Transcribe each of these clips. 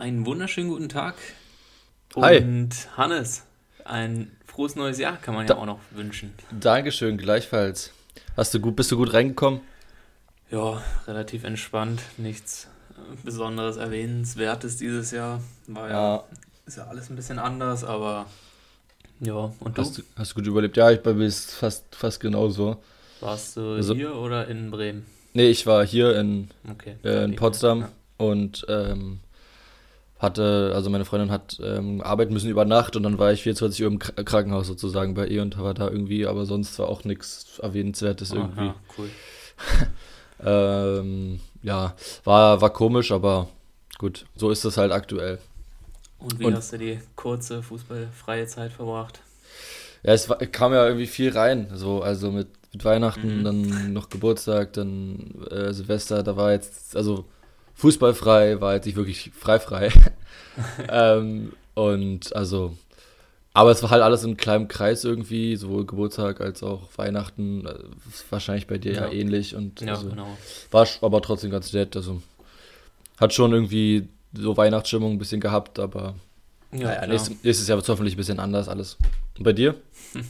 einen wunderschönen guten Tag. Hi. Und Hannes, ein frohes neues Jahr kann man ja Da- auch noch wünschen. Dankeschön, gleichfalls. Hast du gut, bist du gut reingekommen? Ja, relativ entspannt, nichts äh, Besonderes Erwähnenswertes dieses Jahr. War ja, ist ja alles ein bisschen anders, aber ja, und du? Hast du, hast du gut überlebt? Ja, ich bei mir ist fast, fast genauso. Warst du Also- hier oder in Bremen? Nee, ich war hier in, Okay. äh, in Ja. Potsdam und ähm, hatte, also meine Freundin hat ähm, arbeiten müssen über Nacht und dann war ich 24 Uhr im Kr- Krankenhaus sozusagen bei ihr und war da irgendwie, aber sonst war auch nichts Erwähnenswertes irgendwie. Aha, cool. Ähm, ja, war, war komisch, aber gut, so ist es halt aktuell. Und wie Und- hast du die kurze fußballfreie Zeit verbracht? Ja, es war, kam ja irgendwie viel rein. So, also mit, mit Weihnachten, Mhm. dann noch Geburtstag, dann äh, Silvester, da war jetzt, also fußballfrei war jetzt nicht wirklich frei frei. ähm, und also, aber es war halt alles in kleinem Kreis irgendwie, sowohl Geburtstag als auch Weihnachten. Äh, wahrscheinlich bei dir ja, Ja. ähnlich und Ja, also, genau. war aber trotzdem ganz nett. Also hat schon irgendwie so Weihnachtsstimmung ein bisschen gehabt, aber Ja, klar. nächstes, nächstes Jahr wird es hoffentlich ein bisschen anders alles. Und bei dir?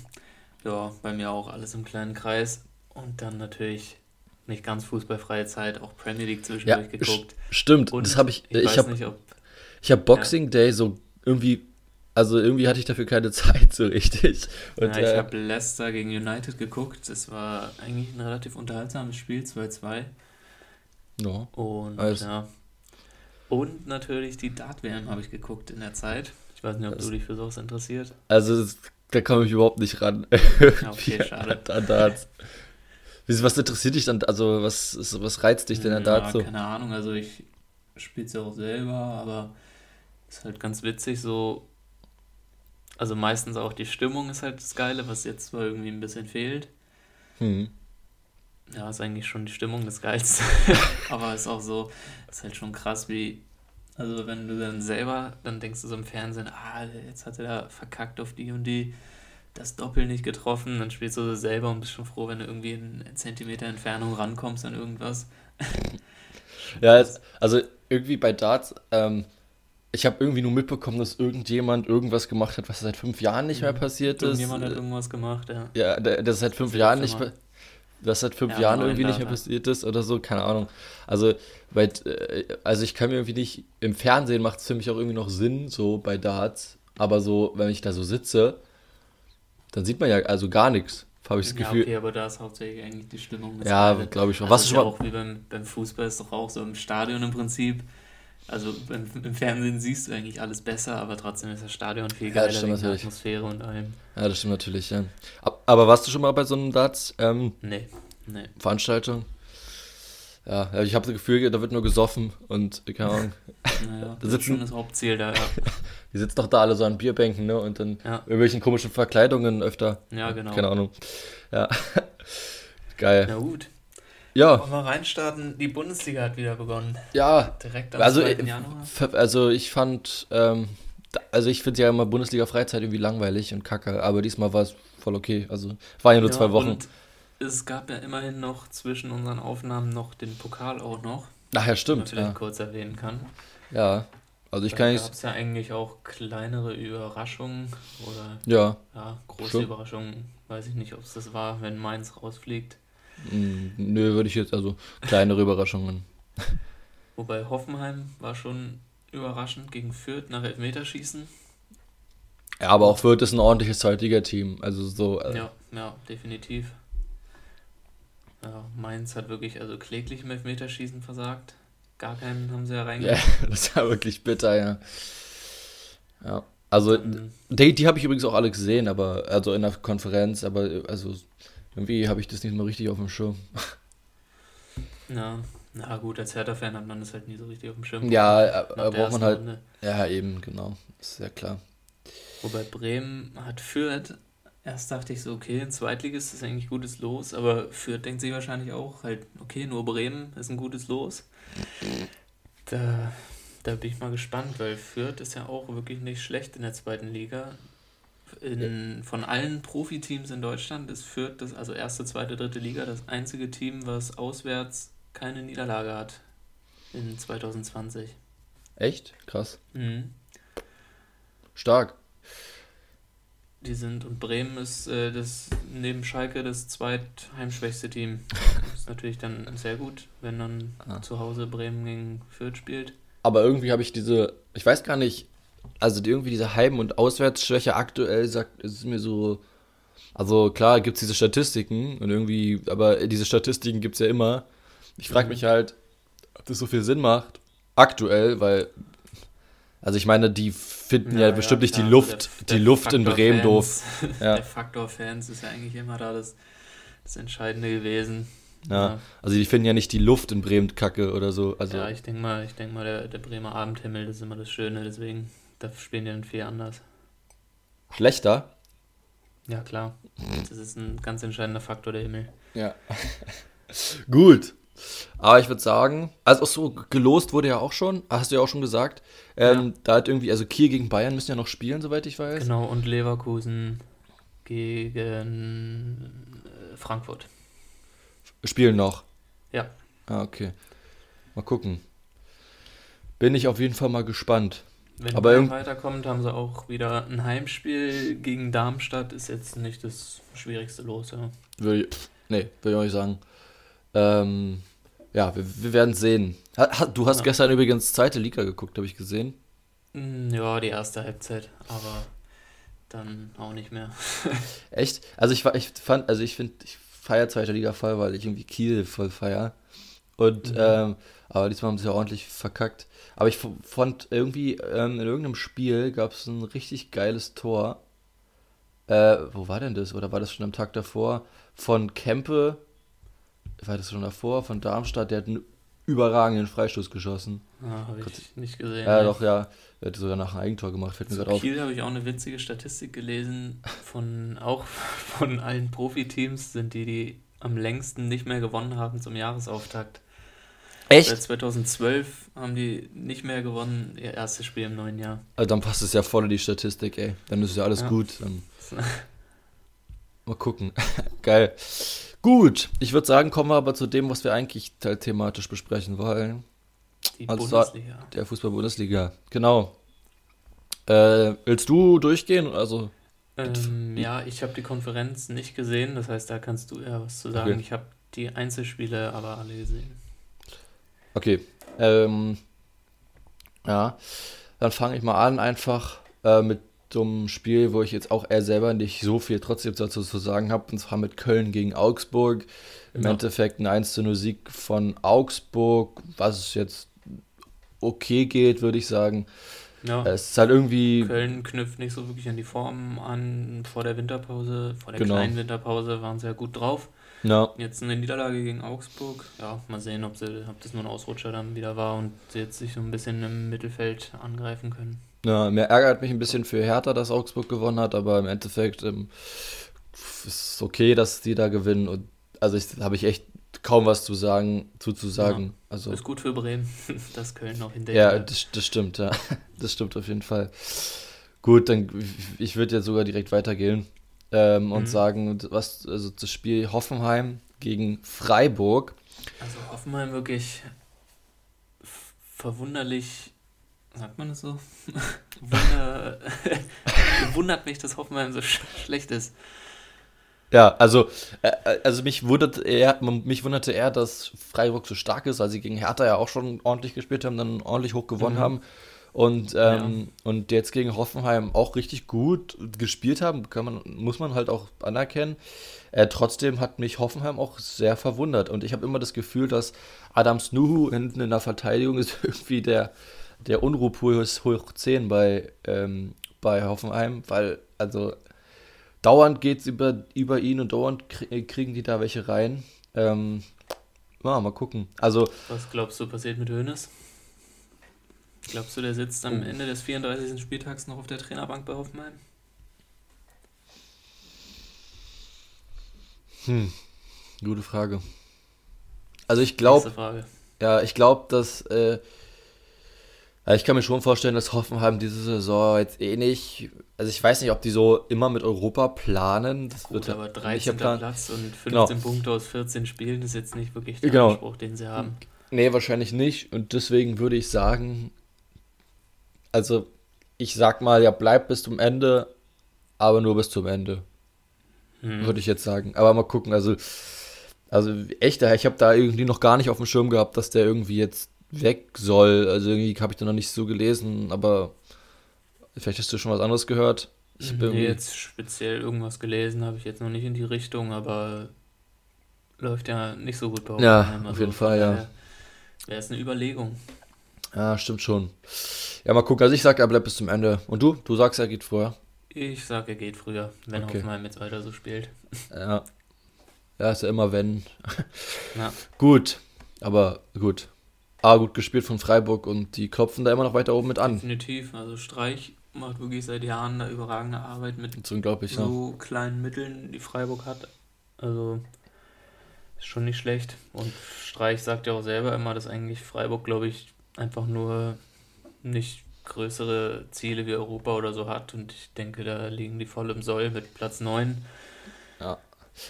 Ja, bei mir auch alles im kleinen Kreis. Und dann natürlich nicht ganz fußballfreie Zeit, auch Premier League zwischendurch sch- geguckt. Stimmt, Und das habe ich. ich Ich, habe hab Boxing Day so irgendwie. Also irgendwie hatte ich dafür keine Zeit so richtig. Und, ja, ich äh, habe Leicester gegen United geguckt. Das war eigentlich ein relativ unterhaltsames Spiel, 2-2. ja. Und Alles. ja. Und natürlich die Dart-WM habe ich geguckt in der Zeit. Ich weiß nicht, ob Das- du dich für sowas interessiert. Also da komme ich überhaupt nicht ran. Ja, okay, schade. An Darts. Was interessiert dich dann? Also was, was reizt dich denn Ja, so? keine Ahnung, also ich spiele es ja auch selber, aber ist halt ganz witzig so. Also meistens auch die Stimmung ist halt das Geile, was jetzt zwar irgendwie ein bisschen fehlt. Hm. Ja, ist eigentlich schon die Stimmung das Geilste. aber ist auch so, ist halt schon krass, wie. Also wenn du dann selber, dann denkst du so im Fernsehen, ah, jetzt hat er da verkackt auf die und die, das Doppel nicht getroffen, dann spielst du selber und bist schon froh, wenn du irgendwie in Zentimeter Entfernung rankommst an irgendwas. Ja, also irgendwie bei Darts, ähm, ich habe irgendwie nur mitbekommen, dass irgendjemand irgendwas gemacht hat, was seit fünf Jahren nicht mehr Mhm. passiert ist. Irgendjemand hat irgendwas gemacht, ja. Ja, das seit fünf Das Jahren nicht mehr, das seit fünf Ja, Jahren irgendwie nicht mehr passiert ist oder so, keine Ahnung. Also, bei, äh, also ich kann mir irgendwie nicht, im Fernsehen macht es für mich auch irgendwie noch Sinn, so bei Darts, aber so, wenn ich da so sitze, dann sieht man ja also gar nichts, habe ich das Ja, Gefühl. okay, aber da ist hauptsächlich eigentlich die Stimmung. Ja, glaube ich schon. Also Was ist ja schon mal, auch wie beim, beim Fußball ist doch auch so im Stadion im Prinzip. Also beim, im Fernsehen siehst du eigentlich alles besser, aber trotzdem ist das Stadion viel Ja, geiler stimmt wegen der. Atmosphäre und allem. ja, das stimmt natürlich, ja. Ab- Aber warst du schon mal bei so einem Darts-Veranstaltung? Nee, nee. Ja, ich habe das Gefühl, da wird nur gesoffen und, keine Ahnung, Naja, Da das ist sitzen- schon das Hauptziel da, ja. die sitzen doch da alle so an Bierbänken, ne, und dann Ja, irgendwelchen komischen Verkleidungen öfter. ja genau. Keine Ahnung. Ja. Geil. Na gut. Ja, Wollen wir reinstarten? Die Bundesliga hat wieder begonnen. ja. Direkt am Also, 2. äh, Januar. also ich fand, ähm, also ich finde ja immer Bundesliga-Freizeit irgendwie langweilig und kacke, aber diesmal war es voll okay. Also waren ja nur Ja, zwei Wochen. Und es gab ja immerhin noch zwischen unseren Aufnahmen noch den Pokal auch noch, Ach ja, den man stimmt. Ja. kurz erwähnen kann. ja. Also ich Da kann gab nicht. es ja eigentlich auch kleinere Überraschungen oder Ja. ja, große Stimmt. Überraschungen. Weiß ich nicht, ob es das war, wenn Mainz rausfliegt. mm, Nö, würde ich jetzt, also kleinere Überraschungen. Wobei Hoffenheim war schon überraschend gegen Fürth nach Elfmeterschießen. Ja, aber auch Fürth ist ein ordentliches Zweitligateam. Also so. Äh, Ja, ja, definitiv. Ja, Mainz hat wirklich also kläglich im Elfmeterschießen versagt. Gar keinen haben sie ja Ja, reingemacht. das war wirklich bitter, ja. Ja. Also, Dann- die, die habe ich übrigens auch alle gesehen, aber, also in der Konferenz, aber also irgendwie habe ich das nicht mehr richtig auf dem Schirm. Ja, na gut, als Hertha-Fan hat man das halt nie so richtig auf dem Schirm. Ja, äh, äh, der braucht man halt- Runde. Ja, eben, genau. Ist ja klar. Wobei Bremen hat Fürth, erst dachte ich so, okay, ein Zweitligist ist eigentlich gutes Los, aber Fürth denkt sich wahrscheinlich auch, halt, okay, nur Bremen ist ein gutes Los. Da, da bin ich mal gespannt, weil Fürth ist ja auch wirklich nicht schlecht in der zweiten Liga. In, von allen Profiteams in Deutschland ist Fürth, das, also erste, zweite, dritte Liga, das einzige Team, was auswärts keine Niederlage hat in 2020. Echt? Krass. Mhm. Stark. Die sind, und Bremen ist äh, das neben Schalke das zweitheimschwächste Team. ist natürlich dann sehr gut, wenn dann Ah. zu Hause Bremen gegen Fürth spielt. Aber irgendwie habe ich diese, ich weiß gar nicht, also die, irgendwie diese Heim- und Auswärtsschwäche aktuell sagt, es ist mir so, also klar gibt es diese Statistiken und irgendwie, aber diese Statistiken gibt es ja immer. Ich frage Mhm. mich halt, ob das so viel Sinn macht, aktuell, weil, also ich meine, die finden ja, bestimmt nicht die Luft, der- die der Luft in Faktor Bremen Fans- doof. Ja. Der Faktor Fans ist ja eigentlich immer da das, das Entscheidende gewesen. Ja, also die finden ja nicht die Luft in Bremen kacke oder so. Also ja ich denke mal, ich denke mal, der, der Bremer Abendhimmel, das ist immer das Schöne, deswegen, da spielen die dann viel anders. schlechter. Ja, klar. Das ist ein ganz entscheidender Faktor, der Himmel. Ja. Gut. Aber ich würde sagen, also so, gelost wurde ja auch schon, hast du ja auch schon gesagt. Ähm, Da hat irgendwie, also Kiel gegen Bayern müssen ja noch spielen, soweit ich weiß. Genau, und Leverkusen gegen äh, Frankfurt. Spielen noch. Ja. Ah, okay. Mal gucken. Bin ich auf jeden Fall mal gespannt. Wenn Aber Bayern weiterkommt, haben sie auch wieder ein Heimspiel gegen Darmstadt. Ist jetzt nicht das schwierigste Los, ja. Würde ich, nee, würde ich auch nicht sagen. Ähm, ja, wir, wir werden sehen. Du hast Ja. gestern übrigens zweite Liga geguckt, habe ich gesehen. Mm, Ja, die erste Halbzeit, aber dann auch nicht mehr. Echt? Also ich, ich fand, also ich finde, ich feiere zweite Liga voll, weil ich irgendwie Kiel voll feier. Und, Mhm. ähm, aber diesmal haben sie ja ordentlich verkackt. Aber ich fand irgendwie, ähm, in irgendeinem Spiel gab es ein richtig geiles Tor. Äh, wo war denn das? Oder war das schon am Tag davor? Von Kempe, war das schon davor? Von Darmstadt, der hat einen überragenden Freistoß geschossen. Ah, habe ich nicht gesehen. Ja, nee. doch, ja. Er hat sogar nach einem Eigentor gemacht, fällt mir gerade auf. Kiel habe ich auch eine witzige Statistik gelesen. Von auch von allen Profiteams sind die, die am längsten nicht mehr gewonnen haben zum Jahresauftakt. Seit 2012 haben die nicht mehr gewonnen, ihr erstes Spiel im neuen Jahr. Also dann passt es ja voll in die Statistik, ey. Dann ist ja alles Ja. gut. Dann mal gucken. Geil. Gut, ich würde sagen, kommen wir aber zu dem, was wir eigentlich thematisch besprechen wollen. Die Also, Bundesliga. Der Fußball-Bundesliga. Genau. Äh, willst du durchgehen? Also, Ähm, ja, ich habe die Konferenz nicht gesehen, das heißt, da kannst du ja was zu sagen. Okay. Ich habe die Einzelspiele aber alle gesehen. okay. Ähm, ja, dann fange ich mal an, einfach äh, mit einem Spiel, wo ich jetzt auch eher selber nicht so viel trotzdem dazu zu sagen habe, und zwar mit Köln gegen Augsburg. Im Ja. Endeffekt ein 1 zu 0 Sieg von Augsburg, was jetzt okay geht, würde ich sagen. Ja, Es ist halt irgendwie, Köln knüpft nicht so wirklich an die Form an vor der Winterpause. Vor der Genau. kleinen Winterpause waren sie ja gut drauf. na, Jetzt eine Niederlage gegen Augsburg. Ja, mal sehen, ob, sie, ob das nur ein Ausrutscher dann wieder war und sie jetzt sich so ein bisschen im Mittelfeld angreifen können. Na, mir ärgert mich ein bisschen für Hertha, dass Augsburg gewonnen hat, aber im Endeffekt ähm, ist es okay, dass die da gewinnen. Und also habe ich echt kaum was zu sagen, zuzusagen. Also Ist gut für Bremen, dass Köln noch hinterher Ja, das, das stimmt, ja. Das stimmt auf jeden Fall. Gut, dann ich würde jetzt sogar direkt weitergehen ähm, und Mhm. sagen, was also das Spiel Hoffenheim gegen Freiburg. Also Hoffenheim wirklich verwunderlich, sagt man das so? Wunder, wundert mich, dass Hoffenheim so sch schlecht ist. Ja, also äh, also mich wundert eher, mich wunderte eher, dass Freiburg so stark ist, weil sie gegen Hertha ja auch schon ordentlich gespielt haben, dann ordentlich hoch gewonnen Mhm. haben. Und, ähm, und jetzt gegen Hoffenheim auch richtig gut gespielt haben, kann man, muss man halt auch anerkennen. Äh, trotzdem hat mich Hoffenheim auch sehr verwundert. Und ich habe immer das Gefühl, dass Adams Nuhu hinten in der Verteidigung ist irgendwie der, der Unruhepol ist hoch 10 bei, ähm, bei Hoffenheim, weil also dauernd geht es über, über ihn und dauernd krie- kriegen die da welche rein. Ähm, ja, mal gucken. Also, Was glaubst du passiert mit Hoeneß? Glaubst du, der sitzt am Oh. Ende des 34. Spieltags noch auf der Trainerbank bei Hoffenheim? hm, gute Frage. Also ich glaube. Ja, ich glaube, dass. Äh, ich kann mir schon vorstellen, dass Hoffenheim diese Saison jetzt eh nicht. Also, ich weiß nicht, ob die so immer mit Europa planen. Das Gut, wird aber nicht 13. Plan. Platz und 15 Genau. Punkte aus 14 Spielen ist jetzt nicht wirklich der Genau. Anspruch, den sie haben. Nee, wahrscheinlich nicht. Und deswegen würde ich sagen, also ich sag mal, ja, bleibt bis zum Ende, aber nur bis zum Ende. Hm. Würde ich jetzt sagen. Aber mal gucken, also, also echt, ich habe da irgendwie noch gar nicht auf dem Schirm gehabt, dass der irgendwie jetzt weg soll. Also irgendwie habe ich da noch nicht so gelesen, aber vielleicht hast du schon was anderes gehört. Ich habe nee, jetzt speziell irgendwas gelesen, habe ich jetzt noch nicht in die Richtung, aber läuft ja nicht so gut bei Hoffenheim. Ja, also auf jeden Fall, ja. Wäre es eine Überlegung. Ja, stimmt schon. Ja, mal gucken. Also ich sage, er bleibt bis zum Ende. Und du? Du sagst, er geht früher? Ich sage, er geht früher, wenn okay. Hoffenheim jetzt weiter so spielt. Ja. Ja, ist ja immer wenn. Ja. gut. Aber gut. Ah, gut gespielt von Freiburg und die klopfen da immer noch weiter oben mit an. Definitiv. Also Streich macht wirklich seit Jahren da überragende Arbeit mit so ja. kleinen Mitteln, die Freiburg hat. Also ist schon nicht schlecht. Und Streich sagt ja auch selber immer, dass eigentlich Freiburg, glaube ich, einfach nur nicht größere Ziele wie Europa oder so hat. Und ich denke, da liegen die voll im Soll mit Platz 9. Ja.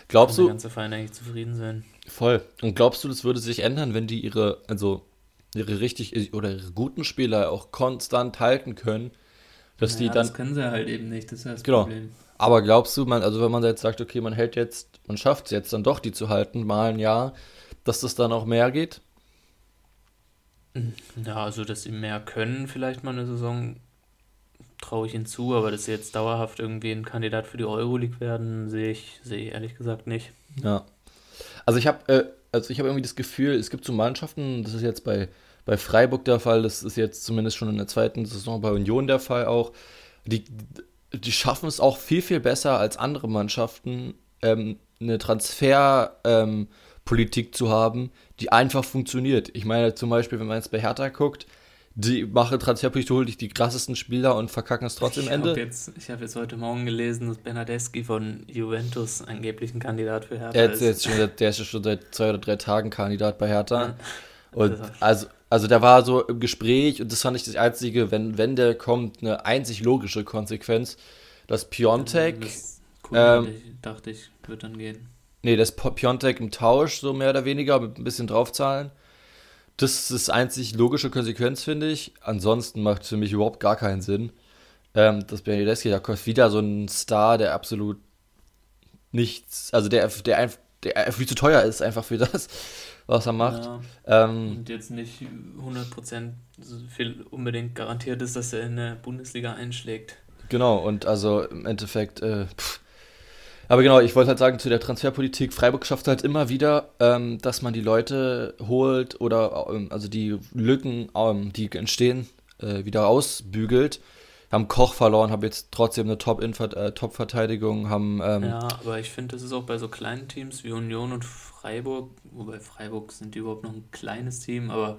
Glaubst du. Der ganze Verein eigentlich zufrieden sein. Voll. Und glaubst du, das würde sich ändern, wenn die ihre, also ihre richtig oder ihre guten Spieler auch konstant halten können? Dass naja, die dann. Das können sie halt eben nicht, das ist das genau. Problem. Aber glaubst du, man, also wenn man jetzt sagt, okay, man hält jetzt, man schafft es jetzt dann doch, die zu halten, mal ein Jahr, dass das dann auch mehr geht? Ja, also dass sie mehr können, vielleicht mal eine Saison, traue ich ihnen zu, aber dass sie jetzt dauerhaft irgendwie ein Kandidat für die Euroleague werden, sehe ich, sehe ich ehrlich gesagt nicht. Ja. Also ich habe äh, also ich habe irgendwie das Gefühl, es gibt so Mannschaften, das ist jetzt bei, bei Freiburg der Fall, das ist jetzt zumindest schon in der zweiten Saison bei Union der Fall auch, die, die schaffen es auch viel, viel besser als andere Mannschaften, ähm, eine Transfer, ähm, zu haben, die einfach funktioniert. Ich meine zum Beispiel, wenn man jetzt bei Hertha guckt, die machen Transferpolitik, holen dich die krassesten Spieler und verkacken es trotzdem ich Ende. Hab jetzt, ich habe jetzt heute Morgen gelesen, dass Bernadeschi von Juventus angeblich ein Kandidat für Hertha der ist. Jetzt schon, der ist schon seit zwei oder drei Tagen Kandidat bei Hertha. Ja. Und also, also der war so im Gespräch und das fand ich das Einzige, wenn, wenn der kommt, eine einzig logische Konsequenz, dass Piontek. Das, cool, ähm, dachte ich, wird dann gehen. Nee, das Piontek im Tausch, so mehr oder weniger, mit ein bisschen draufzahlen. Das ist das einzig logische Konsequenz, finde ich. Ansonsten macht es für mich überhaupt gar keinen Sinn. Ähm, dass Benedeschi, da kommt wieder so ein Star, der absolut nichts, also der, der, der viel zu teuer ist, einfach für das, was er macht. Ja, ähm, und jetzt nicht 100% so viel unbedingt garantiert ist, dass er in der Bundesliga einschlägt. Genau, und also im Endeffekt, äh, pff, aber genau, ich wollte halt sagen, zu der Transferpolitik, Freiburg schafft halt immer wieder, ähm, dass man die Leute holt oder ähm, also die Lücken, ähm, die entstehen, äh, wieder ausbügelt. Haben Koch verloren, haben jetzt trotzdem eine Top-Verteidigung, Top haben. Ähm, ja, aber ich finde, das ist auch bei so kleinen Teams wie Union und Freiburg, wobei Freiburg sind die überhaupt noch ein kleines Team, aber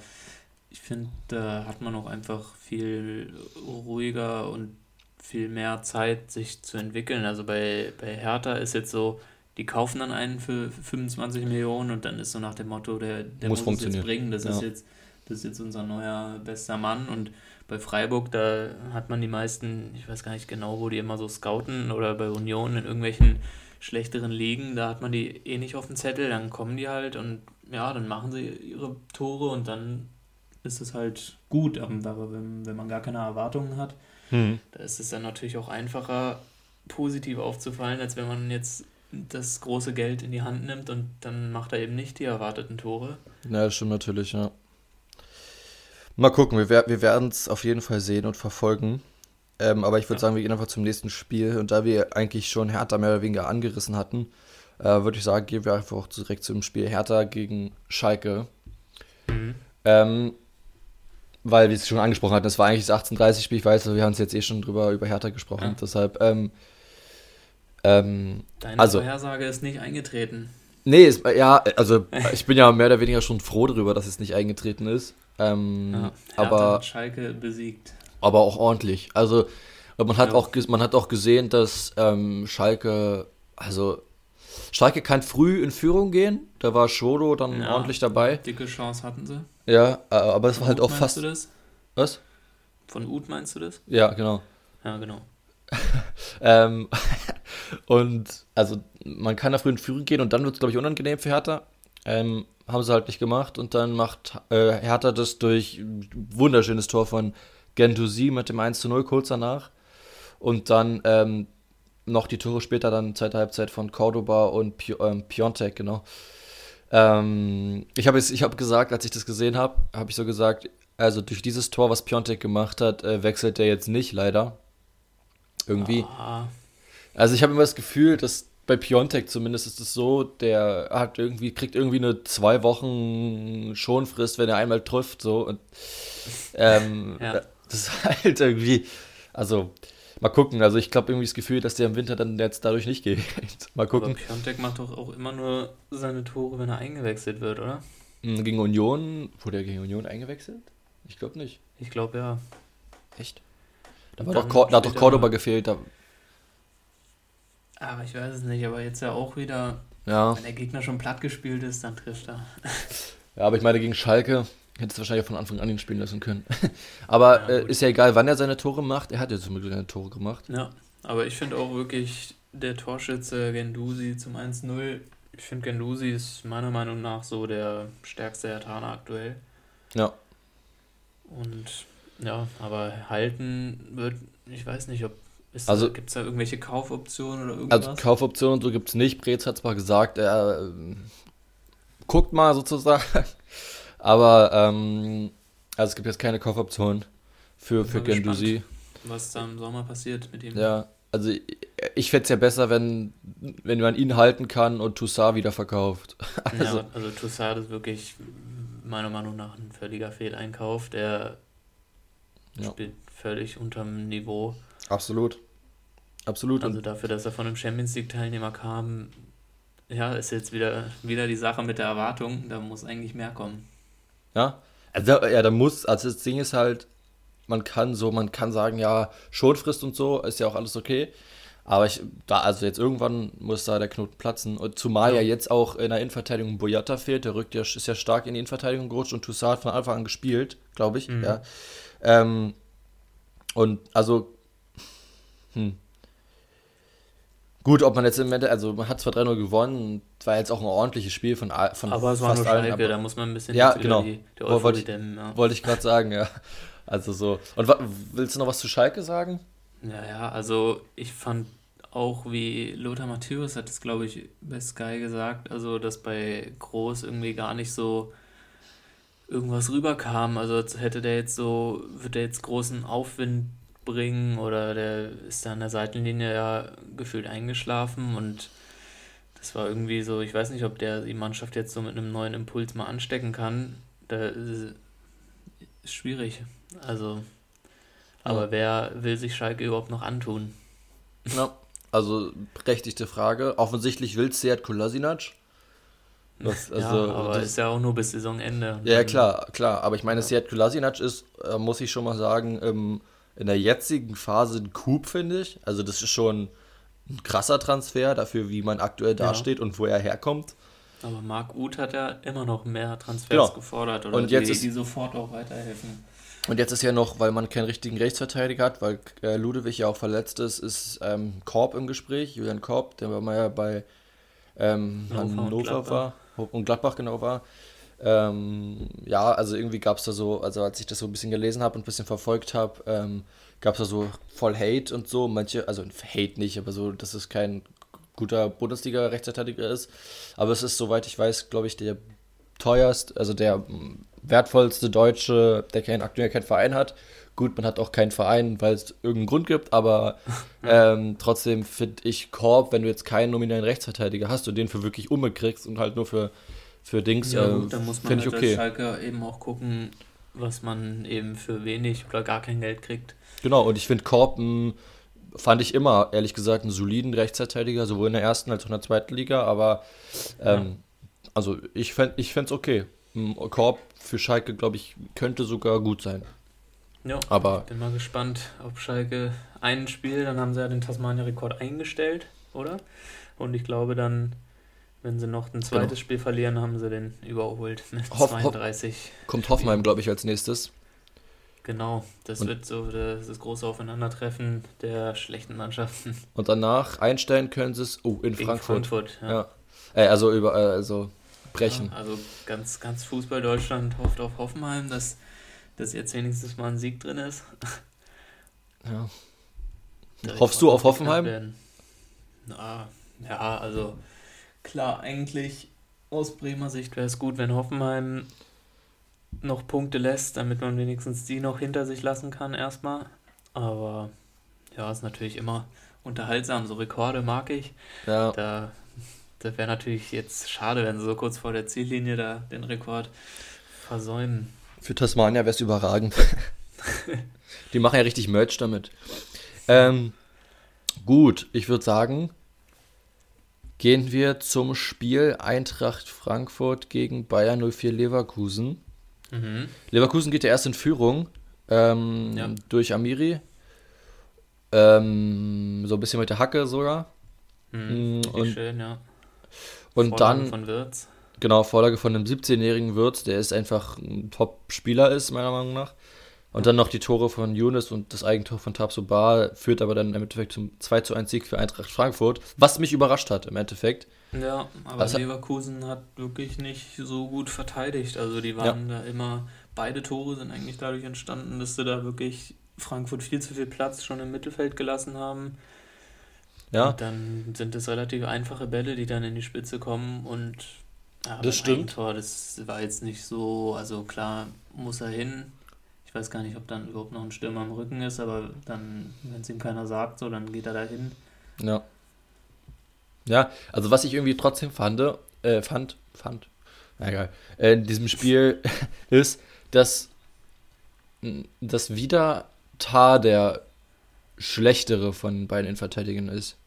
ich finde, da hat man auch einfach viel ruhiger und viel mehr Zeit, sich zu entwickeln. Also bei, bei Hertha ist jetzt so, die kaufen dann einen für 25 Millionen und dann ist so nach dem Motto, der, der muss, muss es jetzt bringen. Das, ja. ist jetzt, das ist jetzt unser neuer bester Mann. Und bei Freiburg, da hat man die meisten, ich weiß gar nicht genau, wo die immer so scouten oder bei Union in irgendwelchen schlechteren Ligen, da hat man die eh nicht auf dem Zettel, dann kommen die halt und ja, dann machen sie ihre Tore und dann ist es halt gut. Aber wenn, wenn man gar keine Erwartungen hat, Mhm. Da ist es dann natürlich auch einfacher, positiv aufzufallen, als wenn man jetzt das große Geld in die Hand nimmt und dann macht er eben nicht die erwarteten Tore. Ja, das stimmt natürlich, ja. Mal gucken, wir, wir werden es auf jeden Fall sehen und verfolgen. Ähm, aber ich würde ja. sagen, wir gehen einfach zum nächsten Spiel. Und da wir eigentlich schon Hertha mehr oder weniger angerissen hatten, äh, würde ich sagen, gehen wir einfach auch direkt zum Spiel Hertha gegen Schalke. Mhm. Ähm, weil wir es schon angesprochen hatten, das war eigentlich das 18:30-Spiel, ich weiß, wir haben es jetzt eh schon drüber über Hertha gesprochen, ja. deshalb, ähm, ähm, Deine also, Vorhersage ist nicht eingetreten. Nee, es, ja, also ich bin ja mehr oder weniger schon froh darüber, dass es nicht eingetreten ist. Ähm, ja, aber hat Schalke besiegt. Aber auch ordentlich. Also man hat ja. auch man hat auch gesehen, dass ähm, Schalke, also Schalke kann früh in Führung gehen. Da war Schodo dann ja, ordentlich dabei. Dicke Chance hatten sie. Ja, äh, aber es war halt auch fast. Du das? Was? Von Ut meinst du das? Ja, genau. Ja, genau. ähm, und also man kann da früh in Führung gehen und dann wird es, glaube ich, unangenehm für Hertha. Ähm, haben sie halt nicht gemacht und dann macht äh, Hertha das durch ein wunderschönes Tor von Gendouzi mit dem 1 zu 0 kurz danach. Und dann ähm, noch die Tore später, dann zweite Halbzeit von Cordoba und ähm, Piontek, genau. Ähm, ich habe hab gesagt, als ich das gesehen habe, habe ich so gesagt, also durch dieses Tor, was Piontek gemacht hat, äh, wechselt er jetzt nicht, leider. Irgendwie. Ah. Also ich habe immer das Gefühl, dass bei Piontek zumindest ist es so, der hat irgendwie, kriegt irgendwie eine zwei Wochen Schonfrist, wenn er einmal trifft, so. Und ähm, ja. das ist halt irgendwie, also mal gucken. Also ich glaube irgendwie das Gefühl, dass der im Winter dann jetzt dadurch nicht geht. mal gucken. Aber Piontek macht doch auch immer nur seine Tore, wenn er eingewechselt wird, oder? Hm, gegen Union, wurde er gegen Union eingewechselt? Ich glaube nicht. Ich glaube ja. Echt? Da, war doch, da hat doch Cordoba gefehlt. Da, aber ich weiß es nicht, aber jetzt ja auch wieder, ja. wenn der Gegner schon platt gespielt ist, dann trifft er. Ja, aber ich meine, gegen Schalke hätte es wahrscheinlich von Anfang an ihn spielen lassen können. aber ja, äh, ist ja egal, wann er seine Tore macht. Er hat ja zum Beispiel seine Tore gemacht. Ja, aber ich finde auch wirklich der Torschütze Gendusi zum 1-0. Ich finde, Gendusi ist meiner Meinung nach so der stärkste Ertaner aktuell. Ja. Und ja, aber halten wird, ich weiß nicht, ob also, gibt es da irgendwelche Kaufoptionen oder irgendwas? Also Kaufoptionen und so gibt es nicht. Brez hat zwar gesagt, er äh, guckt mal sozusagen, aber ähm, also es gibt jetzt keine Kaufoption für, für Gendusi. Was da im Sommer passiert mit ihm. Ja, also ich, ich fände es ja besser, wenn, wenn man ihn halten kann und Toussaint wieder verkauft. also, ja, also Toussaint ist wirklich meiner Meinung nach ein völliger Fehleinkauf. Der ja. spielt völlig unterm Niveau. Absolut. Absolut. Also dafür, dass er von einem Champions League-Teilnehmer kam, ja, ist jetzt wieder, wieder die Sache mit der Erwartung, da muss eigentlich mehr kommen. Ja, also ja, da muss, also das Ding ist halt, man kann so, man kann sagen, ja, Schonfrist und so, ist ja auch alles okay. Aber ich, da, also jetzt irgendwann muss da der Knoten platzen. Und zumal ja, ja jetzt auch in der Innenverteidigung Boyata fehlt, der rückt ja, ist ja stark in die Innenverteidigung gerutscht und Toussaint hat von Anfang an gespielt, glaube ich. Mhm. Ja. Ähm, und also hm. Gut, ob man jetzt im Ende, also man hat zwar 3-0 gewonnen, war jetzt auch ein ordentliches Spiel von, von aber es war nur Schalke, allen, da muss man ein bisschen ja, genau. die, die wollte ich, dämmen, ja. wollte ich gerade sagen, ja. Also so. Und willst du noch was zu Schalke sagen? Ja, ja, also ich fand auch, wie Lothar Matthäus hat es, glaube ich, bei Sky gesagt, also dass bei Groß irgendwie gar nicht so irgendwas rüberkam. Also hätte der jetzt so, wird der jetzt großen Aufwind bringen oder der ist da an der Seitenlinie ja gefühlt eingeschlafen und das war irgendwie so, ich weiß nicht, ob der die Mannschaft jetzt so mit einem neuen Impuls mal anstecken kann. Da ist schwierig. Also, aber ja. wer will sich Schalke überhaupt noch antun? Ja, also berechtigte Frage. Offensichtlich will Seat Kolasinac. Das, also, ja, aber das ist ja auch nur bis Saisonende. Ja, klar, klar. Aber ich meine, ja. Seat Kolasinac ist, äh, muss ich schon mal sagen, im in der jetzigen Phase ein Coup, finde ich. Also das ist schon ein krasser Transfer dafür, wie man aktuell dasteht ja. und wo er herkommt. Aber Marc Uth hat ja immer noch mehr Transfers genau. gefordert oder und jetzt die, ist, die sofort auch weiterhelfen. Und jetzt ist ja noch, weil man keinen richtigen Rechtsverteidiger hat, weil äh, Ludewig ja auch verletzt ist, ist ähm, Korb im Gespräch, Julian Korb, der mal ja bei ähm, Hannover war und Gladbach genau war. Ähm, ja, also irgendwie gab es da so, also als ich das so ein bisschen gelesen habe und ein bisschen verfolgt habe, ähm, gab es da so voll Hate und so. Manche, also Hate nicht, aber so, dass es kein guter Bundesliga-Rechtsverteidiger ist. Aber es ist, soweit ich weiß, glaube ich, der teuerst, also der wertvollste Deutsche, der kein, aktuell keinen Verein hat. Gut, man hat auch keinen Verein, weil es irgendeinen Grund gibt, aber ähm, trotzdem finde ich Korb, wenn du jetzt keinen nominellen Rechtsverteidiger hast und den für wirklich umbekriegst und halt nur für für Dings. Ja, gut, äh, dann muss man halt okay. als Schalke eben auch gucken, was man eben für wenig oder gar kein Geld kriegt. Genau, und ich finde Korb fand ich immer, ehrlich gesagt, einen soliden Rechtsverteidiger, sowohl in der ersten als auch in der zweiten Liga, aber ähm, ja. also ich fände es ich okay. Korb für Schalke, glaube ich, könnte sogar gut sein. Ja, aber ich bin mal gespannt, ob Schalke ein Spiel, dann haben sie ja den Tasmania-Rekord eingestellt, oder? Und ich glaube, dann wenn sie noch ein zweites genau. Spiel verlieren, haben sie den überholt mit Hoff, 32. Hoff, kommt Hoffenheim, glaube ich, als nächstes. Genau, das und wird so das, das, große Aufeinandertreffen der schlechten Mannschaften. Und danach einstellen können sie es, oh, in Gegen Frankfurt. Frankfurt ja. ja. Äh, also über, äh, also brechen. Ja, also ganz, ganz Fußball Deutschland hofft auf Hoffenheim, dass dass jetzt wenigstens mal ein Sieg drin ist. Ja. Hoffst du auf Hoffenheim? Na, ja, also klar, eigentlich aus Bremer Sicht wäre es gut, wenn Hoffenheim noch Punkte lässt, damit man wenigstens die noch hinter sich lassen kann erstmal. Aber ja, ist natürlich immer unterhaltsam. So Rekorde mag ich. Ja. Da, da wäre natürlich jetzt schade, wenn sie so kurz vor der Ziellinie da den Rekord versäumen. Für Tasmania wäre es überragend. die machen ja richtig Merch damit. Ähm, gut, ich würde sagen, gehen wir zum Spiel Eintracht Frankfurt gegen Bayern 04 Leverkusen. Mhm. Leverkusen geht ja erst in Führung ähm, ja. durch Amiri. Ähm, so ein bisschen mit der Hacke sogar. Mhm, mm, und, schön, ja. Und Vorlage dann. Von Wirtz. Genau, Vorlage von einem 17-jährigen Wirtz, der ist einfach ein Top-Spieler ist, meiner Meinung nach. Und dann noch die Tore von Younes und das Eigentor von Tabsoba führt aber dann im Endeffekt zum 2 zu 1 Sieg für Eintracht Frankfurt, was mich überrascht hat im Endeffekt. Ja, aber also, Leverkusen hat wirklich nicht so gut verteidigt. Also die waren ja. da immer, beide Tore sind eigentlich dadurch entstanden, dass sie da wirklich Frankfurt viel zu viel Platz schon im Mittelfeld gelassen haben. Ja. Und dann sind es relativ einfache Bälle, die dann in die Spitze kommen und ja, das stimmt. Tor, das war jetzt nicht so, also klar muss er hin, ich weiß gar nicht, ob dann überhaupt noch ein Stürmer am Rücken ist, aber dann, wenn es ihm keiner sagt, so, dann geht er da hin. Ja. Ja, also was ich irgendwie trotzdem fand, äh, fand, fand, na egal, äh, in diesem Spiel ist, dass, dass wieder Tar der schlechtere von beiden Innenverteidigern ist.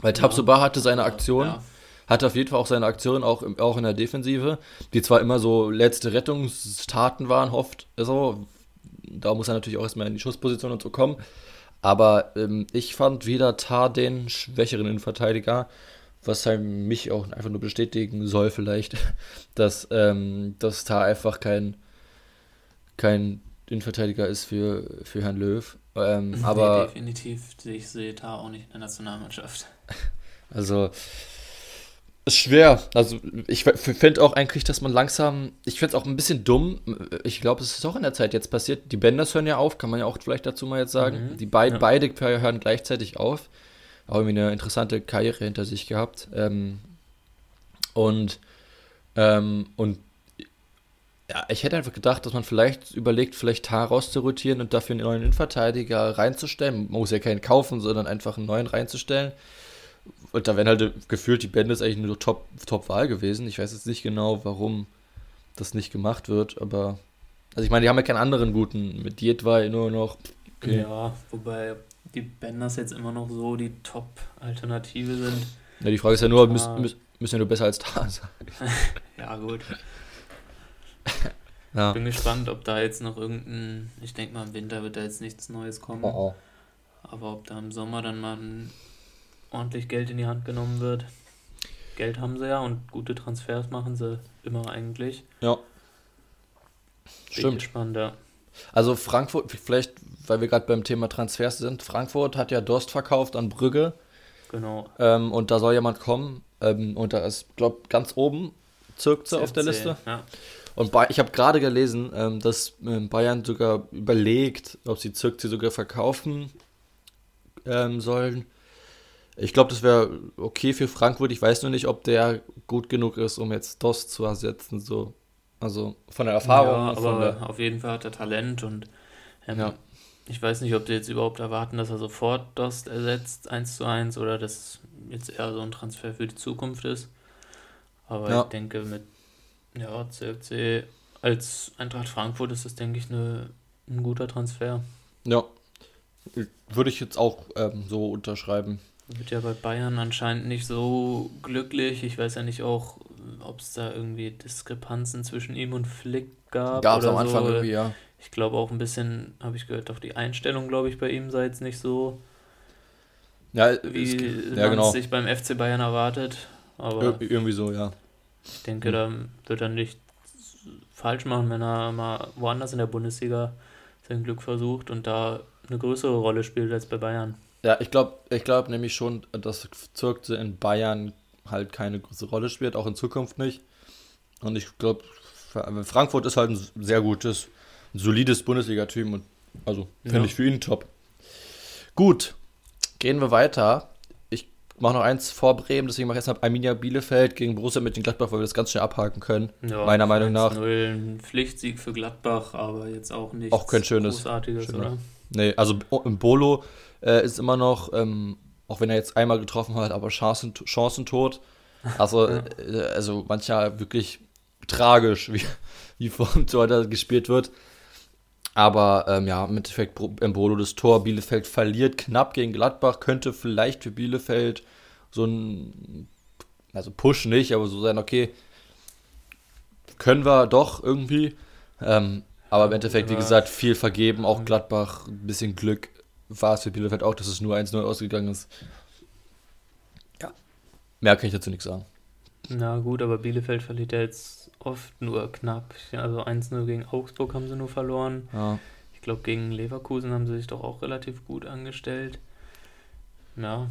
Weil ja, Tabsoba hatte seine Aktion, ja. hatte auf jeden Fall auch seine Aktion, auch, auch in der Defensive, die zwar immer so letzte Rettungstaten waren, oft so, da muss er natürlich auch erstmal in die Schussposition und so kommen. Aber ähm, ich fand wieder Tar den schwächeren Innenverteidiger, was halt mich auch einfach nur bestätigen soll, vielleicht, dass, ähm, dass Tar einfach kein, kein Innenverteidiger ist für, für Herrn Löw. Ähm, aber nee, definitiv. Ich sehe Tar auch nicht in der Nationalmannschaft. Also, ist schwer. Also ich finde auch eigentlich, dass man langsam, ich finde es auch ein bisschen dumm. Ich glaube, es ist auch in der Zeit jetzt passiert. Die Bänders hören ja auf, kann man ja auch vielleicht dazu mal jetzt sagen. Mhm. Die beid, ja. beide hören gleichzeitig auf. Auch irgendwie eine interessante Karriere hinter sich gehabt. Ähm, und, ähm, und ja, ich hätte einfach gedacht, dass man vielleicht überlegt, vielleicht Tar rauszurotieren und dafür einen neuen Innenverteidiger reinzustellen. Man muss ja keinen kaufen, sondern einfach einen neuen reinzustellen. Und da wären halt gefühlt die Bände ist eigentlich eine Top, Top-Wahl gewesen. Ich weiß jetzt nicht genau, warum das nicht gemacht wird, aber. Also ich meine, die haben ja keinen anderen guten. Mit Dietwei nur noch. Okay. Ja, wobei die Benders jetzt immer noch so die Top-Alternative sind. Ja, die Frage ist ja nur, müssen, müssen ja nur besser als da sein. ja, gut. ja. Bin gespannt, ob da jetzt noch irgendein. Ich denke mal, im Winter wird da jetzt nichts Neues kommen. Oh, oh. Aber ob da im Sommer dann mal ein ordentlich Geld in die Hand genommen wird. Geld haben sie ja und gute Transfers machen sie immer eigentlich. Ja. Stimmt. Gespannt, ja. Also Frankfurt, vielleicht, weil wir gerade beim Thema Transfers sind, Frankfurt hat ja Durst verkauft an Brügge. Genau. Ähm, und da soll jemand kommen. Ähm, und da ist, glaube ganz oben Zirkze auf der Liste. Ja. Und ich habe gerade gelesen, ähm, dass ähm, Bayern sogar überlegt, ob sie Zirkze sogar verkaufen ähm, sollen. Ich glaube, das wäre okay für Frankfurt. Ich weiß nur nicht, ob der gut genug ist, um jetzt DOS zu ersetzen. So. Also von der Erfahrung. Ja, aber der auf jeden Fall hat er Talent und ähm, ja. ich weiß nicht, ob die jetzt überhaupt erwarten, dass er sofort DOS ersetzt, 1 zu 1, oder dass jetzt eher so ein Transfer für die Zukunft ist. Aber ja. ich denke, mit ja, CFC als Eintracht Frankfurt ist das, denke ich, eine, ein guter Transfer. Ja, würde ich jetzt auch ähm, so unterschreiben. Wird ja bei Bayern anscheinend nicht so glücklich. Ich weiß ja nicht auch, ob es da irgendwie Diskrepanzen zwischen ihm und Flick gab. Gab es am Anfang so. irgendwie, ja. Ich glaube auch ein bisschen, habe ich gehört, auch die Einstellung, glaube ich, bei ihm sei jetzt nicht so, ja, wie es, ja, man genau. sich beim FC Bayern erwartet. Aber Ir irgendwie so, ja. Ich denke, hm. da wird er nicht falsch machen, wenn er mal woanders in der Bundesliga sein Glück versucht und da eine größere Rolle spielt als bei Bayern. Ja, ich glaube ich glaub nämlich schon, dass Zirkze in Bayern halt keine große Rolle spielt, auch in Zukunft nicht. Und ich glaube, Frankfurt ist halt ein sehr gutes ein solides Bundesliga-Team und also finde ja. ich für ihn top. Gut, gehen wir weiter. Ich mache noch eins vor Bremen, deswegen mache ich erstmal Arminia Bielefeld gegen Borussia mit den Gladbach, weil wir das ganz schnell abhaken können. Ja, meiner Meinung nach. 0 ein Pflichtsieg für Gladbach, aber jetzt auch nicht auch kein schönes, großartiges, schöner. oder? Nee, also im Bolo äh, ist immer noch, ähm, auch wenn er jetzt einmal getroffen hat, aber Chancen, Chancentod. Also, ja. äh, also manchmal wirklich tragisch, wie, wie vor dem Tor da gespielt wird. Aber ähm, ja, im Endeffekt Embolo das Tor. Bielefeld verliert knapp gegen Gladbach. Könnte vielleicht für Bielefeld so ein, also Push nicht, aber so sein, okay, können wir doch irgendwie. Ähm, aber im Endeffekt, wie gesagt, viel vergeben. Auch Gladbach, ein bisschen Glück war es für Bielefeld auch, dass es nur 1-0 ausgegangen ist. Ja. Mehr kann ich dazu nichts sagen. Na gut, aber Bielefeld verliert ja jetzt oft nur knapp. Also 1-0 gegen Augsburg haben sie nur verloren. Ja. Ich glaube, gegen Leverkusen haben sie sich doch auch relativ gut angestellt. Ja,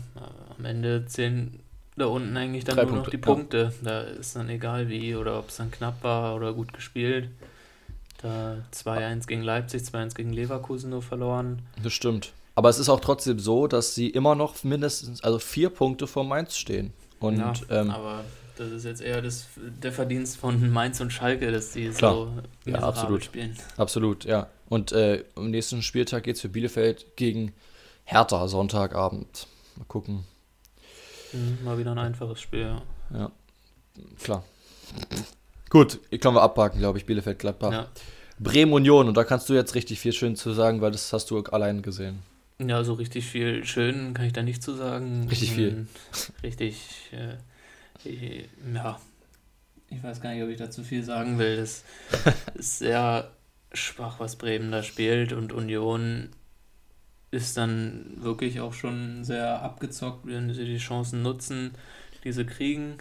am Ende zählen da unten eigentlich dann Drei nur Punkte. noch die Punkte. Ja. Da ist dann egal wie oder ob es dann knapp war oder gut gespielt. Da 2-1 gegen Leipzig, 2-1 gegen Leverkusen nur verloren. Das stimmt. Aber es ist auch trotzdem so, dass sie immer noch mindestens, also vier Punkte vor Mainz stehen. Und, ja, ähm, aber das ist jetzt eher das, der Verdienst von Mainz und Schalke, dass die Klar. so ja, absolut. spielen. Absolut, ja. Und äh, am nächsten Spieltag geht es für Bielefeld gegen Hertha, Sonntagabend. Mal gucken. Mhm, mal wieder ein einfaches Spiel, ja. Ja, klar. Gut, ich kann wir abhaken, glaube ich, Bielefeld, Gladbach. Ja. Bremen Union, und da kannst du jetzt richtig viel schön zu sagen, weil das hast du allein gesehen. Ja, so richtig viel schön kann ich da nicht zu sagen. Richtig viel. Hm, richtig, äh, ja, ich weiß gar nicht, ob ich dazu viel sagen will. Das ist sehr schwach, was Bremen da spielt und Union ist dann wirklich auch schon sehr abgezockt, wenn sie die Chancen nutzen, die sie kriegen.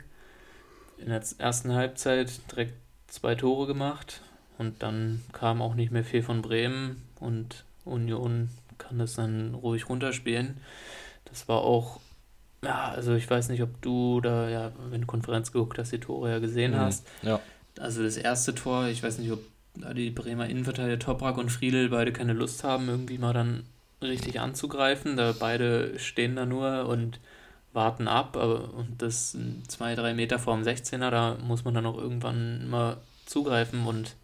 In der ersten Halbzeit direkt zwei Tore gemacht und dann kam auch nicht mehr viel von Bremen und Union kann das dann ruhig runterspielen. Das war auch ja, also ich weiß nicht, ob du da, ja, wenn du Konferenz geguckt hast, die Tore ja gesehen mhm. hast. Ja. Also das erste Tor, ich weiß nicht, ob die Bremer Innenverteidiger Toprak und Friedel beide keine Lust haben, irgendwie mal dann richtig anzugreifen. Da beide stehen da nur und warten ab, aber und das zwei, drei Meter vor dem 16er, da muss man dann auch irgendwann mal zugreifen und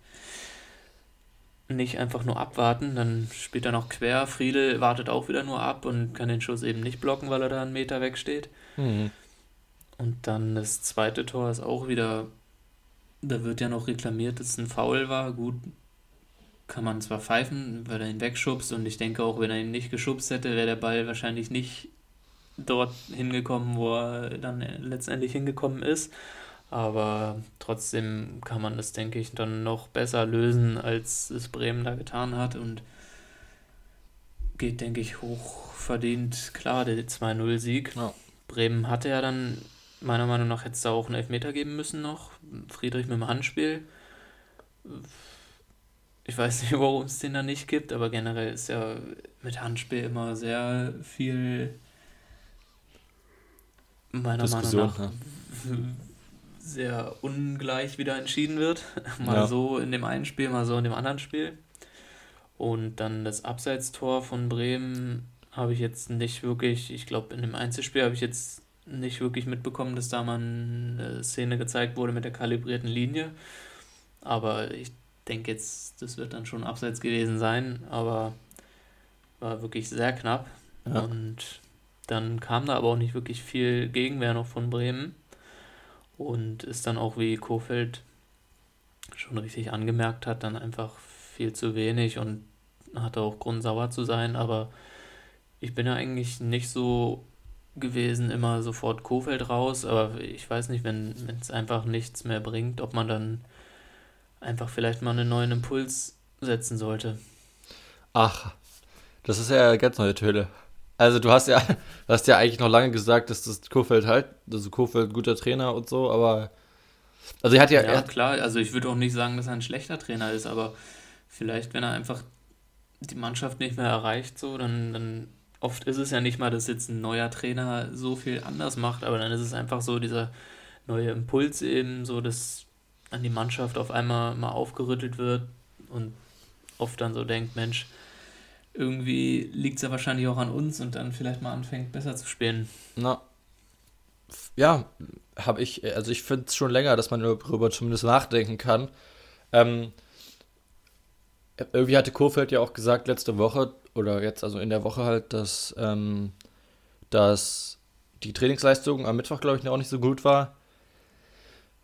nicht einfach nur abwarten, dann spielt er noch quer. Friedel wartet auch wieder nur ab und kann den Schuss eben nicht blocken, weil er da einen Meter wegsteht. Mhm. Und dann das zweite Tor ist auch wieder, da wird ja noch reklamiert, dass es ein Foul war. Gut, kann man zwar pfeifen, weil er ihn wegschubst und ich denke auch, wenn er ihn nicht geschubst hätte, wäre der Ball wahrscheinlich nicht dort hingekommen, wo er dann letztendlich hingekommen ist. Aber trotzdem kann man das, denke ich, dann noch besser lösen, als es Bremen da getan hat. Und geht, denke ich, hoch verdient. Klar, der 2-0-Sieg. Ja. Bremen hatte ja dann, meiner Meinung nach, hätte es da auch einen Elfmeter geben müssen noch. Friedrich mit dem Handspiel. Ich weiß nicht, warum es den da nicht gibt, aber generell ist ja mit Handspiel immer sehr viel, meiner Diskussion, Meinung nach, ja sehr ungleich wieder entschieden wird. mal ja. so in dem einen Spiel, mal so in dem anderen Spiel. Und dann das Abseitstor von Bremen habe ich jetzt nicht wirklich, ich glaube, in dem Einzelspiel habe ich jetzt nicht wirklich mitbekommen, dass da mal eine Szene gezeigt wurde mit der kalibrierten Linie. Aber ich denke jetzt, das wird dann schon abseits gewesen sein, aber war wirklich sehr knapp. Ja. Und dann kam da aber auch nicht wirklich viel Gegenwehr noch von Bremen und ist dann auch, wie Kofeld schon richtig angemerkt hat, dann einfach viel zu wenig und hatte auch Grund sauer zu sein, aber ich bin ja eigentlich nicht so gewesen, immer sofort Kofeld raus, aber ich weiß nicht, wenn es einfach nichts mehr bringt, ob man dann einfach vielleicht mal einen neuen Impuls setzen sollte. Ach, das ist ja ganz neue Töne. Also du hast ja, du hast ja eigentlich noch lange gesagt, dass das Kofeld halt, also Kofeld guter Trainer und so, aber also er hat ja. Ja, klar, also ich würde auch nicht sagen, dass er ein schlechter Trainer ist, aber vielleicht, wenn er einfach die Mannschaft nicht mehr erreicht, so, dann, dann oft ist es ja nicht mal, dass jetzt ein neuer Trainer so viel anders macht, aber dann ist es einfach so dieser neue Impuls eben, so dass an die Mannschaft auf einmal mal aufgerüttelt wird und oft dann so denkt, Mensch, irgendwie liegt es ja wahrscheinlich auch an uns und dann vielleicht mal anfängt, besser zu spielen. Na, ja, habe ich, also ich finde es schon länger, dass man darüber zumindest nachdenken kann. Ähm, irgendwie hatte Kofeld ja auch gesagt letzte Woche oder jetzt also in der Woche halt, dass, ähm, dass die Trainingsleistung am Mittwoch, glaube ich, auch nicht so gut war.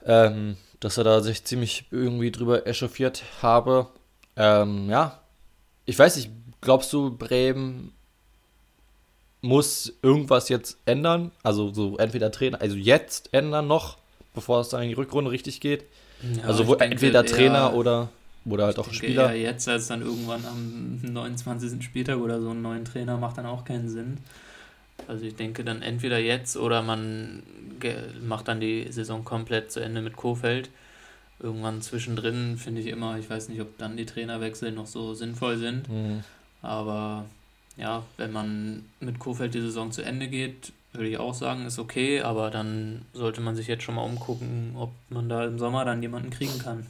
Ähm, dass er da sich ziemlich irgendwie drüber echauffiert habe. Ähm, ja, ich weiß nicht, glaubst du, Bremen muss irgendwas jetzt ändern? Also so entweder Trainer, also jetzt ändern noch, bevor es dann in die Rückrunde richtig geht. Ja, also wo, entweder Trainer oder, oder halt auch Spieler. Ja, jetzt als dann irgendwann am 29. Spieltag oder so einen neuen Trainer macht dann auch keinen Sinn. Also ich denke dann entweder jetzt oder man macht dann die Saison komplett zu Ende mit Kofeld. Irgendwann zwischendrin finde ich immer, ich weiß nicht, ob dann die Trainerwechsel noch so sinnvoll sind. Mhm. Aber ja, wenn man mit Kofeld die Saison zu Ende geht, würde ich auch sagen, ist okay, aber dann sollte man sich jetzt schon mal umgucken, ob man da im Sommer dann jemanden kriegen kann.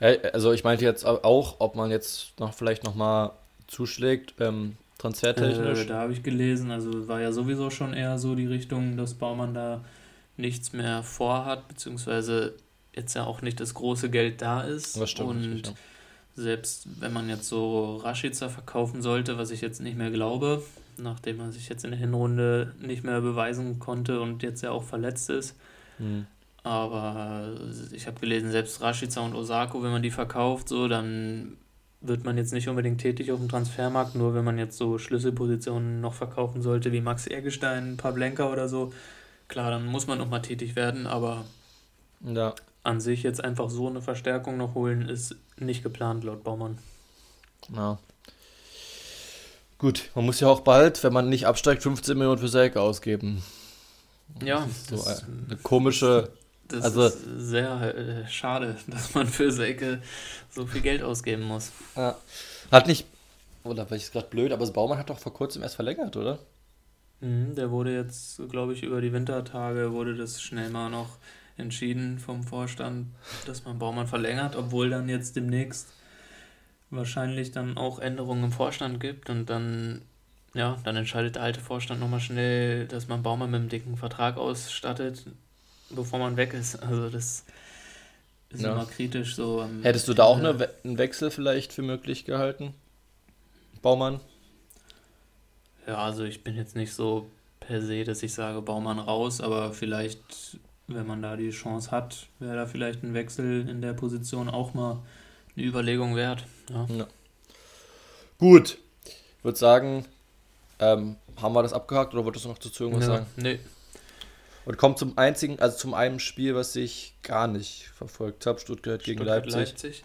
Ja, also ich meinte jetzt auch, ob man jetzt noch vielleicht nochmal zuschlägt, ähm, transfertechnisch. Äh, da habe ich gelesen, also war ja sowieso schon eher so die Richtung, dass Baumann da nichts mehr vorhat, beziehungsweise jetzt ja auch nicht das große Geld da ist. Das stimmt. Und richtig, ja selbst wenn man jetzt so Rashica verkaufen sollte, was ich jetzt nicht mehr glaube, nachdem er sich jetzt in der Hinrunde nicht mehr beweisen konnte und jetzt ja auch verletzt ist. Mhm. Aber ich habe gelesen, selbst Rashica und Osako, wenn man die verkauft, so, dann wird man jetzt nicht unbedingt tätig auf dem Transfermarkt, nur wenn man jetzt so Schlüsselpositionen noch verkaufen sollte, wie Max Ehrgestein, Pavlenka oder so. Klar, dann muss man nochmal tätig werden, aber ja an sich jetzt einfach so eine Verstärkung noch holen, ist nicht geplant laut Baumann. Ja. Gut, man muss ja auch bald, wenn man nicht absteigt, 15 Millionen für Selke ausgeben. Ja, das ist so eine komische. Das also, ist sehr äh, schade, dass man für Selke so viel Geld ausgeben muss. Ja. Hat nicht, oder weil ich es gerade blöd, aber das Baumann hat doch vor kurzem erst verlängert, oder? Mhm, der wurde jetzt, glaube ich, über die Wintertage wurde das schnell mal noch entschieden vom Vorstand, dass man Baumann verlängert, obwohl dann jetzt demnächst wahrscheinlich dann auch Änderungen im Vorstand gibt und dann, ja, dann entscheidet der alte Vorstand nochmal schnell, dass man Baumann mit einem dicken Vertrag ausstattet, bevor man weg ist. Also das ist ja. immer kritisch so. Hättest du da auch eine, einen Wechsel vielleicht für möglich gehalten? Baumann? Ja, also ich bin jetzt nicht so per se, dass ich sage Baumann raus, aber vielleicht wenn man da die Chance hat, wäre da vielleicht ein Wechsel in der Position auch mal eine Überlegung wert. Ja. ja. Gut, ich würde sagen, ähm, haben wir das abgehakt oder wolltest du noch dazu irgendwas ja, sagen? Nee. Und kommt zum einzigen, also zum einen Spiel, was ich gar nicht verfolgt habe, Stuttgart, Stuttgart gegen Leipzig. Leipzig.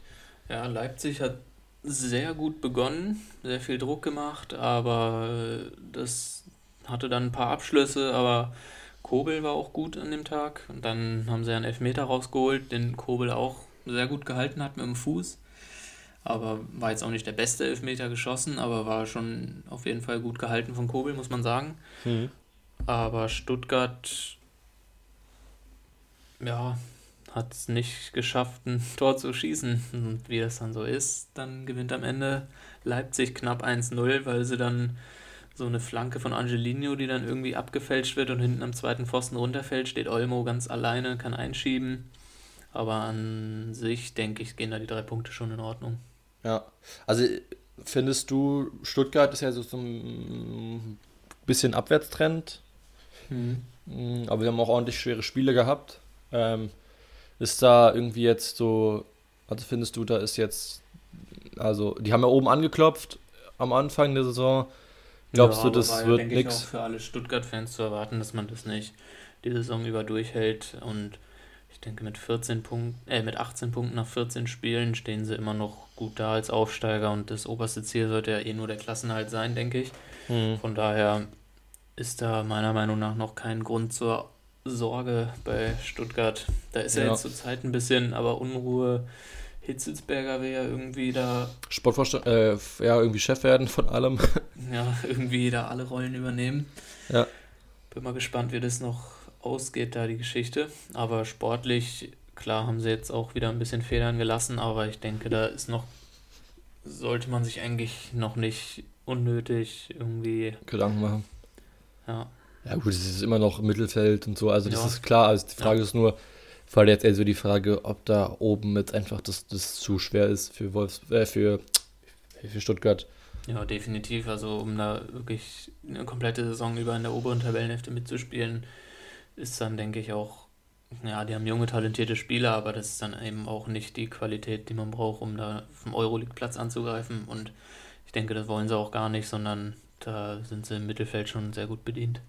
Ja, Leipzig hat sehr gut begonnen, sehr viel Druck gemacht, aber das hatte dann ein paar Abschlüsse, aber Kobel war auch gut an dem Tag. Und dann haben sie einen Elfmeter rausgeholt, den Kobel auch sehr gut gehalten hat mit dem Fuß. Aber war jetzt auch nicht der beste Elfmeter geschossen, aber war schon auf jeden Fall gut gehalten von Kobel, muss man sagen. Mhm. Aber Stuttgart, ja, hat es nicht geschafft, ein Tor zu schießen. Und wie das dann so ist, dann gewinnt am Ende Leipzig knapp 1-0, weil sie dann so eine Flanke von Angelino, die dann irgendwie abgefälscht wird und hinten am zweiten Pfosten runterfällt, steht Olmo ganz alleine, kann einschieben. Aber an sich, denke ich, gehen da die drei Punkte schon in Ordnung. Ja, also findest du, Stuttgart ist ja so, ein bisschen Abwärtstrend, hm. aber wir haben auch ordentlich schwere Spiele gehabt. Ähm, ist da irgendwie jetzt so, also findest du, da ist jetzt, also die haben ja oben angeklopft am Anfang der Saison, Glaubst ja, du, das wird nichts? auch für alle Stuttgart-Fans zu erwarten, dass man das nicht die Saison über durchhält. Und ich denke, mit 14 Punkten, äh, mit 18 Punkten nach 14 Spielen stehen sie immer noch gut da als Aufsteiger und das oberste Ziel sollte ja eh nur der Klassenhalt sein, denke ich. Mhm. Von daher ist da meiner Meinung nach noch kein Grund zur Sorge bei Stuttgart. Da ist ja, ja jetzt zurzeit ein bisschen aber Unruhe Hitzelsberger will ja irgendwie da. Sportvorstand, äh, ja, irgendwie Chef werden von allem. Ja, irgendwie da alle Rollen übernehmen. Ja. Bin mal gespannt, wie das noch ausgeht, da die Geschichte. Aber sportlich, klar, haben sie jetzt auch wieder ein bisschen Federn gelassen, aber ich denke, da ist noch sollte man sich eigentlich noch nicht unnötig irgendwie Gedanken machen. Ja. Ja gut, es ist immer noch Mittelfeld und so, also das Ja. ist klar. Also die Frage Ja. ist nur, vor allem jetzt eher so die Frage, ob da oben jetzt einfach das, das zu schwer ist für Wolfs äh, für, für Stuttgart. Ja, definitiv. Also um da wirklich eine komplette Saison über in der oberen Tabellenhälfte mitzuspielen, ist dann, denke ich, auch, ja, die haben junge, talentierte Spieler, aber das ist dann eben auch nicht die Qualität, die man braucht, um da vom Euroleague-Platz anzugreifen. Und ich denke, das wollen sie auch gar nicht, sondern da sind sie im Mittelfeld schon sehr gut bedient.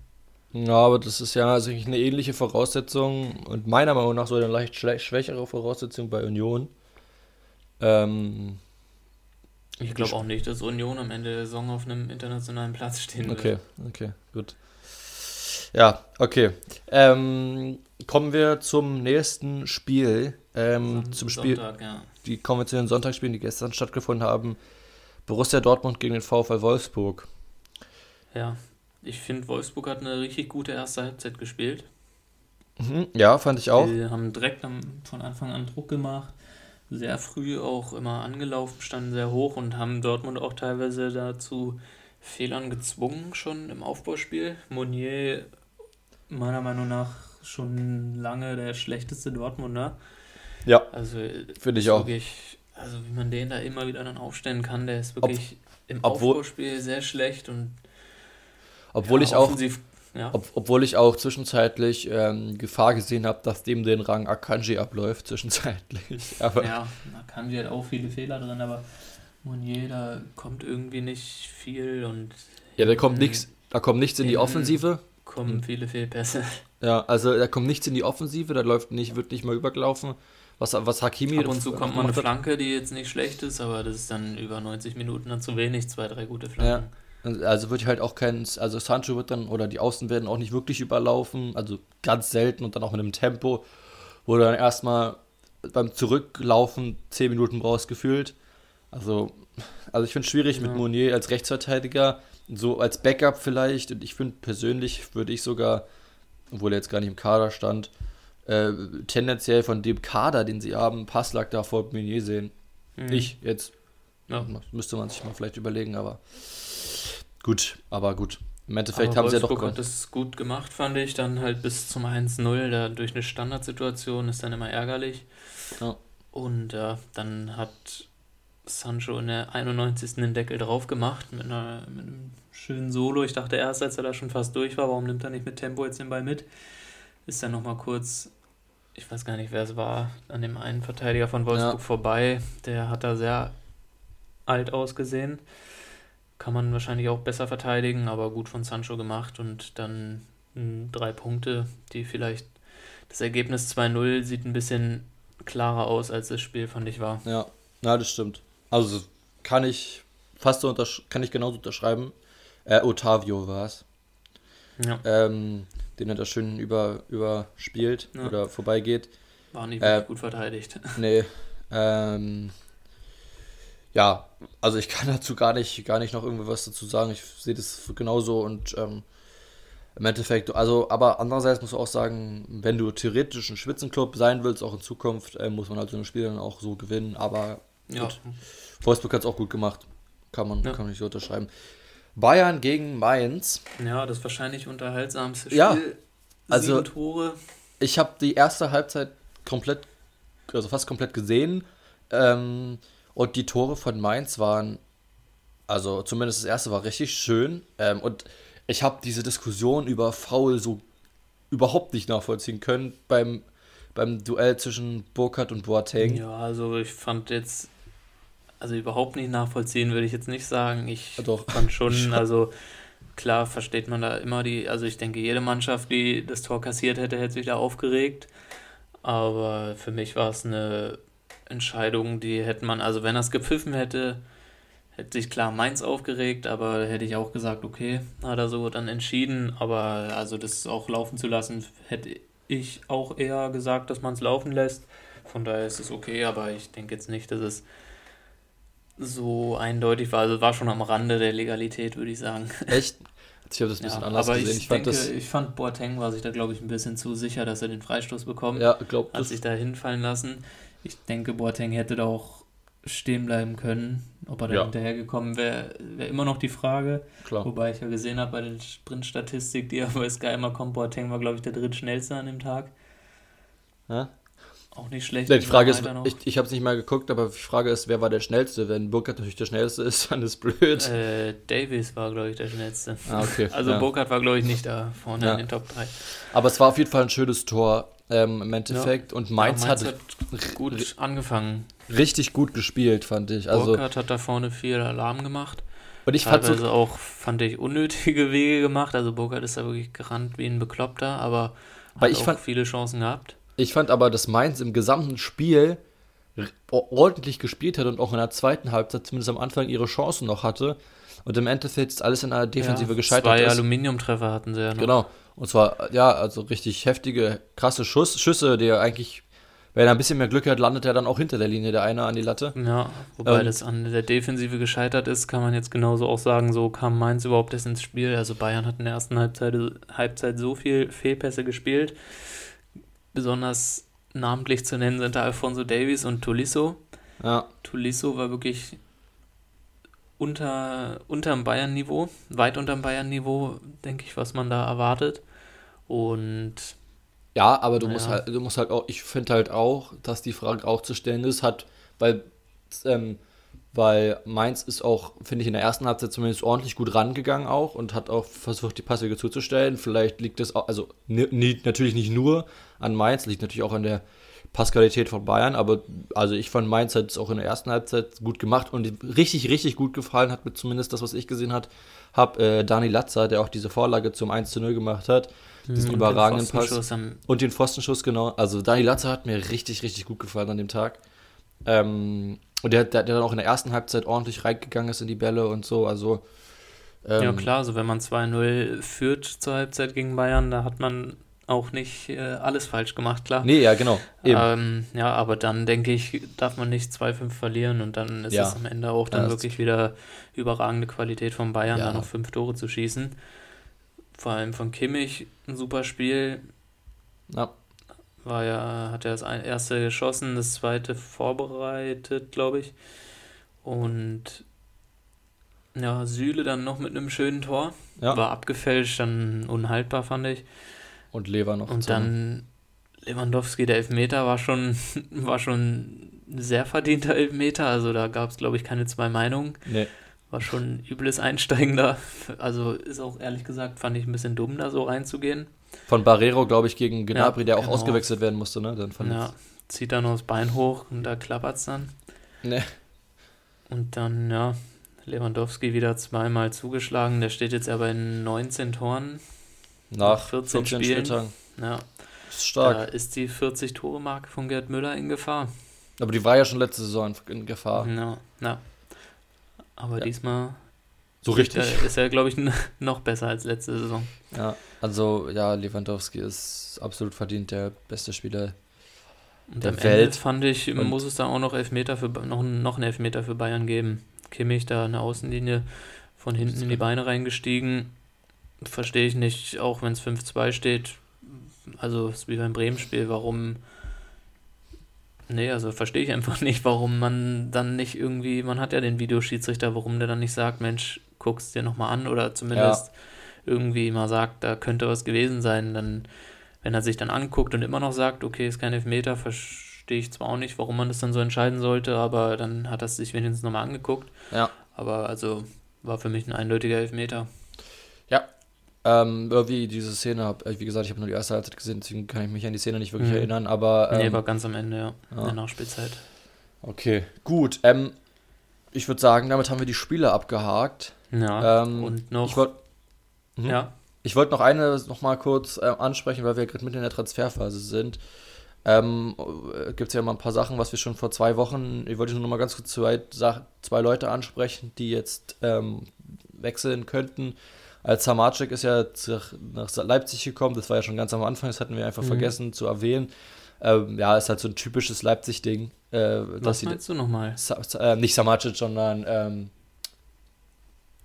Ja, aber das ist ja also eine ähnliche Voraussetzung und meiner Meinung nach so eine leicht schwächere Voraussetzung bei Union. Ähm, Ich glaube auch nicht, dass Union am Ende der Saison auf einem internationalen Platz stehen wird. okay, okay, gut. Ja, okay. Ähm, kommen wir zum nächsten Spiel. Ähm, Son- zum Spiel, Sonntag, ja. die kommen wir zu den Sonntagsspielen, die gestern stattgefunden haben. Borussia Dortmund gegen den VfL Wolfsburg. Ja, ich finde, Wolfsburg hat eine richtig gute erste Halbzeit gespielt. Mhm, ja, fand ich auch. Die haben direkt am, von Anfang an Druck gemacht, sehr früh auch immer angelaufen, standen sehr hoch und haben Dortmund auch teilweise dazu Fehlern gezwungen, schon im Aufbauspiel. Monier, meiner Meinung nach, schon lange der schlechteste Dortmunder. Ja, Also finde ich auch. Wirklich, also wie man den da immer wieder dann aufstellen kann, der ist wirklich im obwohl- Aufbauspiel sehr schlecht und Obwohl ja, ich auch ja, Ob, obwohl ich auch zwischenzeitlich ähm, Gefahr gesehen habe, dass dem den Rang Akanji abläuft, zwischenzeitlich. Aber Ja, Akanji hat auch viele Fehler drin, aber Monier, da kommt irgendwie nicht viel und ja, da kommt Mhm. nichts, da kommt nichts in die Mhm. Offensive. kommen Mhm. viele Fehlpässe. Ja, also da kommt nichts in die Offensive, da läuft nicht, wird nicht mal übergelaufen. Was, was Hakimi Ab und zu kommt mal eine. Flanke, die jetzt nicht schlecht ist, aber das ist dann über 90 Minuten dann zu wenig, zwei, drei gute Flanken. Also wird halt auch kein, also Sancho wird dann, oder die Außen werden auch nicht wirklich überlaufen, also ganz selten und dann auch mit einem Tempo, wo du dann erstmal beim Zurücklaufen 10 Minuten brauchst gefühlt. Also, also ich finde es schwierig mit Ja. Monier als Rechtsverteidiger, so als Backup vielleicht und ich finde persönlich würde ich sogar, obwohl er jetzt gar nicht im Kader stand, äh, tendenziell von dem Kader, den sie haben, Passlack da vor Meunier sehen. Mhm. Ich jetzt Ja. Müsste man sich mal vielleicht überlegen, aber gut, aber gut. Im Endeffekt Aber haben sie ja doch Wolfsburg hat das gut gemacht, fand ich. Dann halt bis zum 1-0, da durch eine Standardsituation ist dann immer ärgerlich. Ja. Und ja, dann hat Sancho in der 91. den Deckel drauf gemacht mit, einer, mit einem schönen Solo. Ich dachte erst, als er da schon fast durch war, warum nimmt er nicht mit Tempo jetzt den Ball mit? Ist dann nochmal kurz, ich weiß gar nicht, wer es war, an dem einen Verteidiger von Wolfsburg Ja. vorbei. Der hat da sehr alt ausgesehen. Kann man wahrscheinlich auch besser verteidigen, aber gut von Sancho gemacht und dann mh, drei Punkte, die vielleicht das Ergebnis 2-0 sieht ein bisschen klarer aus, als das Spiel, fand ich, war. Ja, ja, das stimmt. Also kann ich fast so untersch kann ich genauso unterschreiben. Äh, Otavio war es. Ja, Ähm, den er da schön über, überspielt Ja. oder vorbeigeht. war nicht Äh, gut verteidigt. Nee. Ähm, ja, also ich kann dazu gar nicht, gar nicht noch irgendwie was dazu sagen. Ich sehe das genauso und ähm, im Endeffekt, also, aber andererseits musst du auch sagen, wenn du theoretisch ein Spitzenclub sein willst, auch in Zukunft, äh, muss man halt so ein Spiel dann auch so gewinnen. Aber Ja, gut. Wolfsburg hat es auch gut gemacht. Kann man, Ja. kann man nicht so unterschreiben. Bayern gegen Mainz. ja, das wahrscheinlich unterhaltsamste Spiel. Ja, also- Sieben Tore. Ich habe die erste Halbzeit komplett, also fast komplett gesehen. Ähm, und die Tore von Mainz waren, also zumindest das erste war richtig schön. Ähm, und ich habe diese Diskussion über Foul so überhaupt nicht nachvollziehen können beim, beim Duell zwischen Burkhardt und Boateng. Ja, also ich fand jetzt, also überhaupt nicht nachvollziehen, würde ich jetzt nicht sagen. Ich doch. fand Schon. also klar versteht man da immer die, also ich denke, jede Mannschaft, die das Tor kassiert hätte, hätte sich da aufgeregt. Aber für mich war es eine Entscheidung, die hätte man, also wenn er es gepfiffen hätte, hätte sich klar Mainz aufgeregt, aber hätte ich auch gesagt, okay, hat er so dann entschieden. Aber also das auch laufen zu lassen, hätte ich auch eher gesagt, dass man es laufen lässt. Von daher ist es okay, aber ich denke jetzt nicht, dass es so eindeutig war. Also es war schon am Rande der Legalität, würde ich sagen. Echt? Ich habe das ein bisschen Ja, anders aber gesehen. ich, Ich, fand denke, ich fand Boateng war sich da, glaube ich, ein bisschen zu sicher, dass er den Freistoß bekommt. Ja, glaub Hat das. sich da hinfallen lassen. Ich denke, Boateng hätte da auch stehen bleiben können. Ob er da Ja. hinterhergekommen wäre, wäre immer noch die Frage. Klar. Wobei ich ja gesehen habe bei der Sprintstatistik, die ja bei Sky immer kommt, Boateng war, glaube ich, der drittschnellste an dem Tag. Ja? Auch nicht schlecht. Nee, die Frage ist, noch. ich, ich habe es nicht mal geguckt, aber die Frage ist, wer war der Schnellste? Wenn Burkhardt natürlich der Schnellste ist, dann ist blöd. äh, Davies war, glaube ich, der schnellste. Ah, okay. Also ja. Burkhardt war, glaube ich, nicht da vorne Ja. in den Top 3. Aber es war auf jeden Fall ein schönes Tor ähm, im Endeffekt. Und Mainz, ja, Mainz hat, hat gut angefangen. richtig gut gespielt, fand ich. Also, Burkhardt hat da vorne viel Alarm gemacht. und ich fand Teilweise so, auch, fand ich, unnötige Wege gemacht. Also Burkhardt ist da wirklich gerannt wie ein Bekloppter, aber hat ich auch fand- viele Chancen gehabt. Ich fand aber, dass Mainz im gesamten Spiel ordentlich gespielt hat und auch in der zweiten Halbzeit zumindest am Anfang ihre Chancen noch hatte. Und im Endeffekt alles in der Defensive ja, gescheitert Zwei ist. Aluminiumtreffer hatten sie ja noch. Genau. Und zwar, ja, also richtig heftige, krasse Schuss, Schüsse, die er eigentlich, wenn er ein bisschen mehr Glück hat, landet er dann auch hinter der Linie, der eine an die Latte. Ja, wobei Ähm, das an der Defensive gescheitert ist, kann man jetzt genauso auch sagen, so kam Mainz überhaupt erst ins Spiel. Also Bayern hat in der ersten Halbzeit, Halbzeit so viel Fehlpässe gespielt. Besonders namentlich zu nennen sind da Alfonso Davies und Tolisso. Ja, Tolisso war wirklich unter, unterm Bayern-Niveau, weit unterm Bayern-Niveau, denke ich, was man da erwartet. Und ja aber du Naja. musst halt, du musst halt auch, ich finde halt auch, dass die Frage auch zu stellen ist, hat, weil, ähm, weil Mainz ist auch, finde ich, in der ersten Halbzeit zumindest ordentlich gut rangegangen auch und hat auch versucht, die Passwege zuzustellen. Vielleicht liegt das auch, also natürlich nicht nur an Mainz, liegt natürlich auch an der Passqualität von Bayern, aber also ich fand Mainz hat es auch in der ersten Halbzeit gut gemacht und richtig, richtig gut gefallen hat mir zumindest das, was ich gesehen habe äh, Dani Latzer, der auch diese Vorlage zum 1 zu 0 gemacht hat, diesen und überragenden den Pass. Und den Pfostenschuss, genau. Also Dani Latzer hat mir richtig, richtig gut gefallen an dem Tag. Ähm, und der, der, der dann auch in der ersten Halbzeit ordentlich reingegangen ist in die Bälle und so. Also ähm, Ja klar, also wenn man 2-0 führt zur Halbzeit gegen Bayern, da hat man auch nicht äh, alles falsch gemacht, klar. Nee, ja, genau. Eben. Ähm, ja, aber dann denke ich, darf man nicht 2-5 verlieren und dann ist Ja. es am Ende auch dann Ja, wirklich wieder überragende Qualität von Bayern, Ja. da noch fünf Tore zu schießen. Vor allem von Kimmich ein super Spiel. Ja. War ja, hat er das erste geschossen, das zweite vorbereitet, glaube ich. Und ja, Süle dann noch mit einem schönen Tor. Ja. War abgefälscht, dann unhaltbar, fand ich. Und Lever noch. Und dann Lewandowski, der Elfmeter war schon, war schon ein sehr verdienter Elfmeter. Also da gab es, glaube ich, keine zwei Meinungen. Nee. War schon ein übles Einsteigen da. Also ist auch ehrlich gesagt, fand ich ein bisschen dumm, da so reinzugehen. Von Barrero, glaube ich, gegen Gnabry, der auch genau. ausgewechselt werden musste, ne? Dann von Ja, zieht dann noch das Bein hoch und da klappert es dann. Nee. Und dann, ja, Lewandowski wieder zweimal zugeschlagen. Der steht jetzt aber in 19 Toren. Nach 14 14, Spielen. Spieltagen. Ja, Ist stark. da ist die 40-Tore-Marke von Gerd Müller in Gefahr. Aber die war ja schon letzte Saison in Gefahr. Ja, ja. Aber Ja. diesmal So er, richtig. ist er, glaube ich, noch besser als letzte Saison. Ja. Also, ja, Lewandowski ist absolut verdient der beste Spieler. Und Der am Welt. Ende fand ich, Und- muss es da auch noch Elfmeter für noch, noch einen Elfmeter für Bayern geben. Kimmich da eine Außenlinie von hinten in die Beine reingestiegen. Verstehe ich nicht, auch wenn es 5-2 steht. Also ist wie beim Bremen-Spiel, warum. Nee, also verstehe ich einfach nicht, warum man dann nicht irgendwie, man hat ja den Videoschiedsrichter, warum der dann nicht sagt, Mensch, guck's dir nochmal an oder zumindest irgendwie mal sagt, da könnte was gewesen sein. Dann, wenn er sich dann anguckt und immer noch sagt, okay, ist kein Elfmeter, verstehe ich zwar auch nicht, warum man das dann so entscheiden sollte, aber dann hat er sich wenigstens nochmal angeguckt. Ja. Aber also war für mich ein eindeutiger Elfmeter. Ähm, irgendwie diese Szene, hab, äh, wie gesagt, ich habe nur die erste Halbzeit gesehen, deswegen kann ich mich an die Szene nicht wirklich Mhm. erinnern, aber. Ähm, nee, war ganz am Ende, ja. In ja. der Nachspielzeit. Okay, gut. Ähm, ich würde sagen, damit haben wir die Spiele abgehakt. Ja. Ähm, und noch. Ich wollte Mhm. ja. ich wollt noch eine noch mal kurz äh, ansprechen, weil wir gerade mitten in der Transferphase sind. Ähm, Gibt es ja mal ein paar Sachen, was wir schon vor zwei Wochen, ich wollte nur noch mal ganz kurz zwei, zwei Leute ansprechen, die jetzt ähm, wechseln könnten. Als Samacek ist ja nach Leipzig gekommen, das war ja schon ganz am Anfang, das hatten wir einfach Mhm. vergessen zu erwähnen. Ähm, ja, ist halt so ein typisches Leipzig-Ding. Äh, Was sie, meinst du nochmal? Sa äh, nicht Samacek, sondern ähm,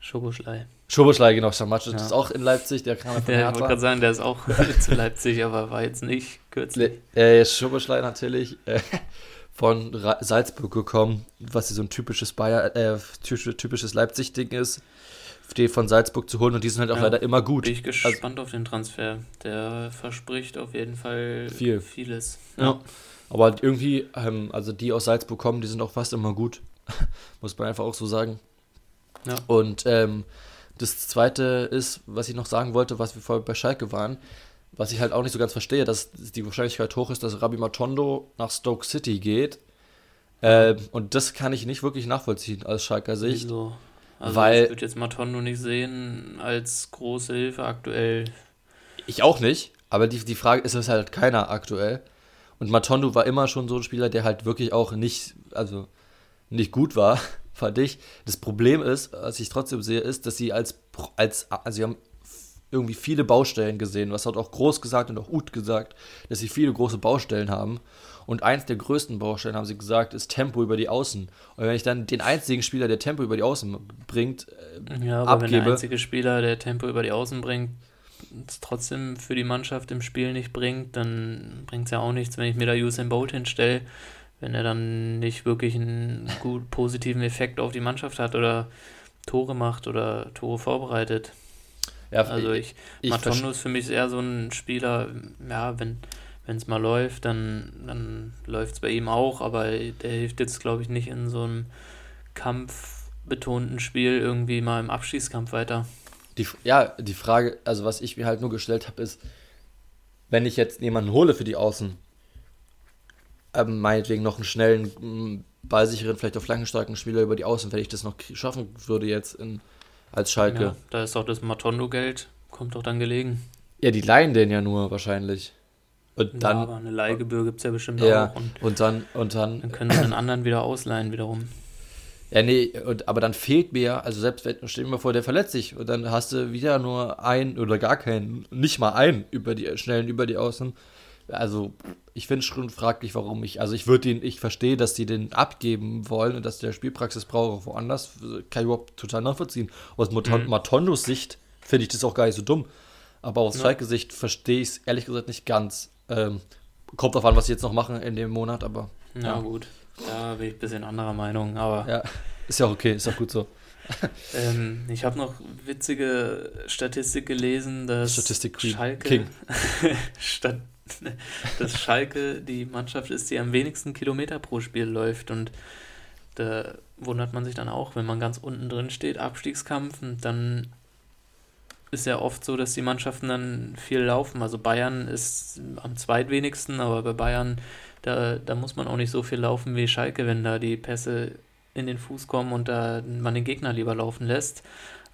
Schoboschlei. Schoboschlei, genau. Samacek Ja. ist auch in Leipzig, der kam ja von Der ich wollte gerade sagen, der ist auch zu Leipzig, aber war jetzt nicht kürzlich. Äh, Schoboschlei natürlich. Äh, von Ra Salzburg gekommen, was so ein typisches Bayer, äh, typisches Leipzig-Ding ist, die von Salzburg zu holen und die sind halt auch ja, leider immer gut. Bin ich also gespannt also, auf den Transfer. Der verspricht auf jeden Fall viel. vieles. Ja. ja. Aber irgendwie, ähm, also die aus Salzburg kommen, die sind auch fast immer gut. Muss man einfach auch so sagen. Ja. Und ähm, das zweite ist, was ich noch sagen wollte, was wir vorher bei Schalke waren, was ich halt auch nicht so ganz verstehe, dass die Wahrscheinlichkeit hoch ist, dass Rabbi Matondo nach Stoke City geht. Äh, und das kann ich nicht wirklich nachvollziehen aus Schalker Sicht. Wieso? Also weil ich würde jetzt Matondo nicht sehen als große Hilfe aktuell. Ich auch nicht, aber die, die Frage ist, es halt keiner aktuell. Und Matondo war immer schon so ein Spieler, der halt wirklich auch nicht, also nicht gut war, fand ich. Das Problem ist, was ich trotzdem sehe, ist, dass sie als, als also sie haben irgendwie viele Baustellen gesehen. Was hat auch Groß gesagt und auch Ut gesagt, dass sie viele große Baustellen haben. Und eins der größten Baustellen, haben sie gesagt, ist Tempo über die Außen. Und wenn ich dann den einzigen Spieler, der Tempo über die Außen bringt, äh, ja, aber abgebe, wenn der einzige Spieler, der Tempo über die Außen bringt, es trotzdem für die Mannschaft im Spiel nicht bringt, dann bringt es ja auch nichts, wenn ich mir da Usain Bolt hinstelle, wenn er dann nicht wirklich einen gut positiven Effekt auf die Mannschaft hat oder Tore macht oder Tore vorbereitet. Ja, also ich, ich Matondo ist für mich eher so ein Spieler, ja, wenn es mal läuft, dann, dann läuft es bei ihm auch, aber der hilft jetzt, glaube ich, nicht in so einem kampfbetonten Spiel irgendwie mal im Abschießkampf weiter. Die, ja, die Frage, also was ich mir halt nur gestellt habe, ist, wenn ich jetzt jemanden hole für die Außen, ähm, meinetwegen noch einen schnellen, ballsicheren, vielleicht auch flankenstarken Spieler über die Außen, wenn ich das noch schaffen würde jetzt in als Schalke. Ja, da ist auch das Matondo-Geld, kommt doch dann gelegen. Ja, die leihen den ja nur wahrscheinlich. Und dann, ja, aber eine Leihgebühr gibt es ja bestimmt ja, auch. Und, und, dann, und dann. Dann können sie den anderen wieder ausleihen, wiederum. Ja, nee, und, aber dann fehlt mir, also selbst wenn, stell dir mal vor, der verletzt sich und dann hast du wieder nur ein oder gar keinen, nicht mal einen über die schnellen über die Außen also ich finde es schon fraglich, warum ich, also ich würde ihn, ich verstehe, dass die den abgeben wollen und dass der Spielpraxis braucht woanders, kann ich überhaupt total nachvollziehen. Aus mhm. Matondos Sicht finde ich das auch gar nicht so dumm. Aber aus ja. Schalke Sicht verstehe ich es ehrlich gesagt nicht ganz. Ähm, kommt auf an, was sie jetzt noch machen in dem Monat, aber. Ja, ja. gut. Da bin ich ein bisschen anderer Meinung, aber. Ja, ist ja okay, ist auch gut so. ähm, ich habe noch witzige Statistik gelesen, dass Statistik Schalke King. statt dass Schalke die Mannschaft ist, die am wenigsten Kilometer pro Spiel läuft. Und da wundert man sich dann auch, wenn man ganz unten drin steht, Abstiegskampf, und dann ist ja oft so, dass die Mannschaften dann viel laufen. Also Bayern ist am zweitwenigsten, aber bei Bayern, da, da muss man auch nicht so viel laufen wie Schalke, wenn da die Pässe in den Fuß kommen und da man den Gegner lieber laufen lässt.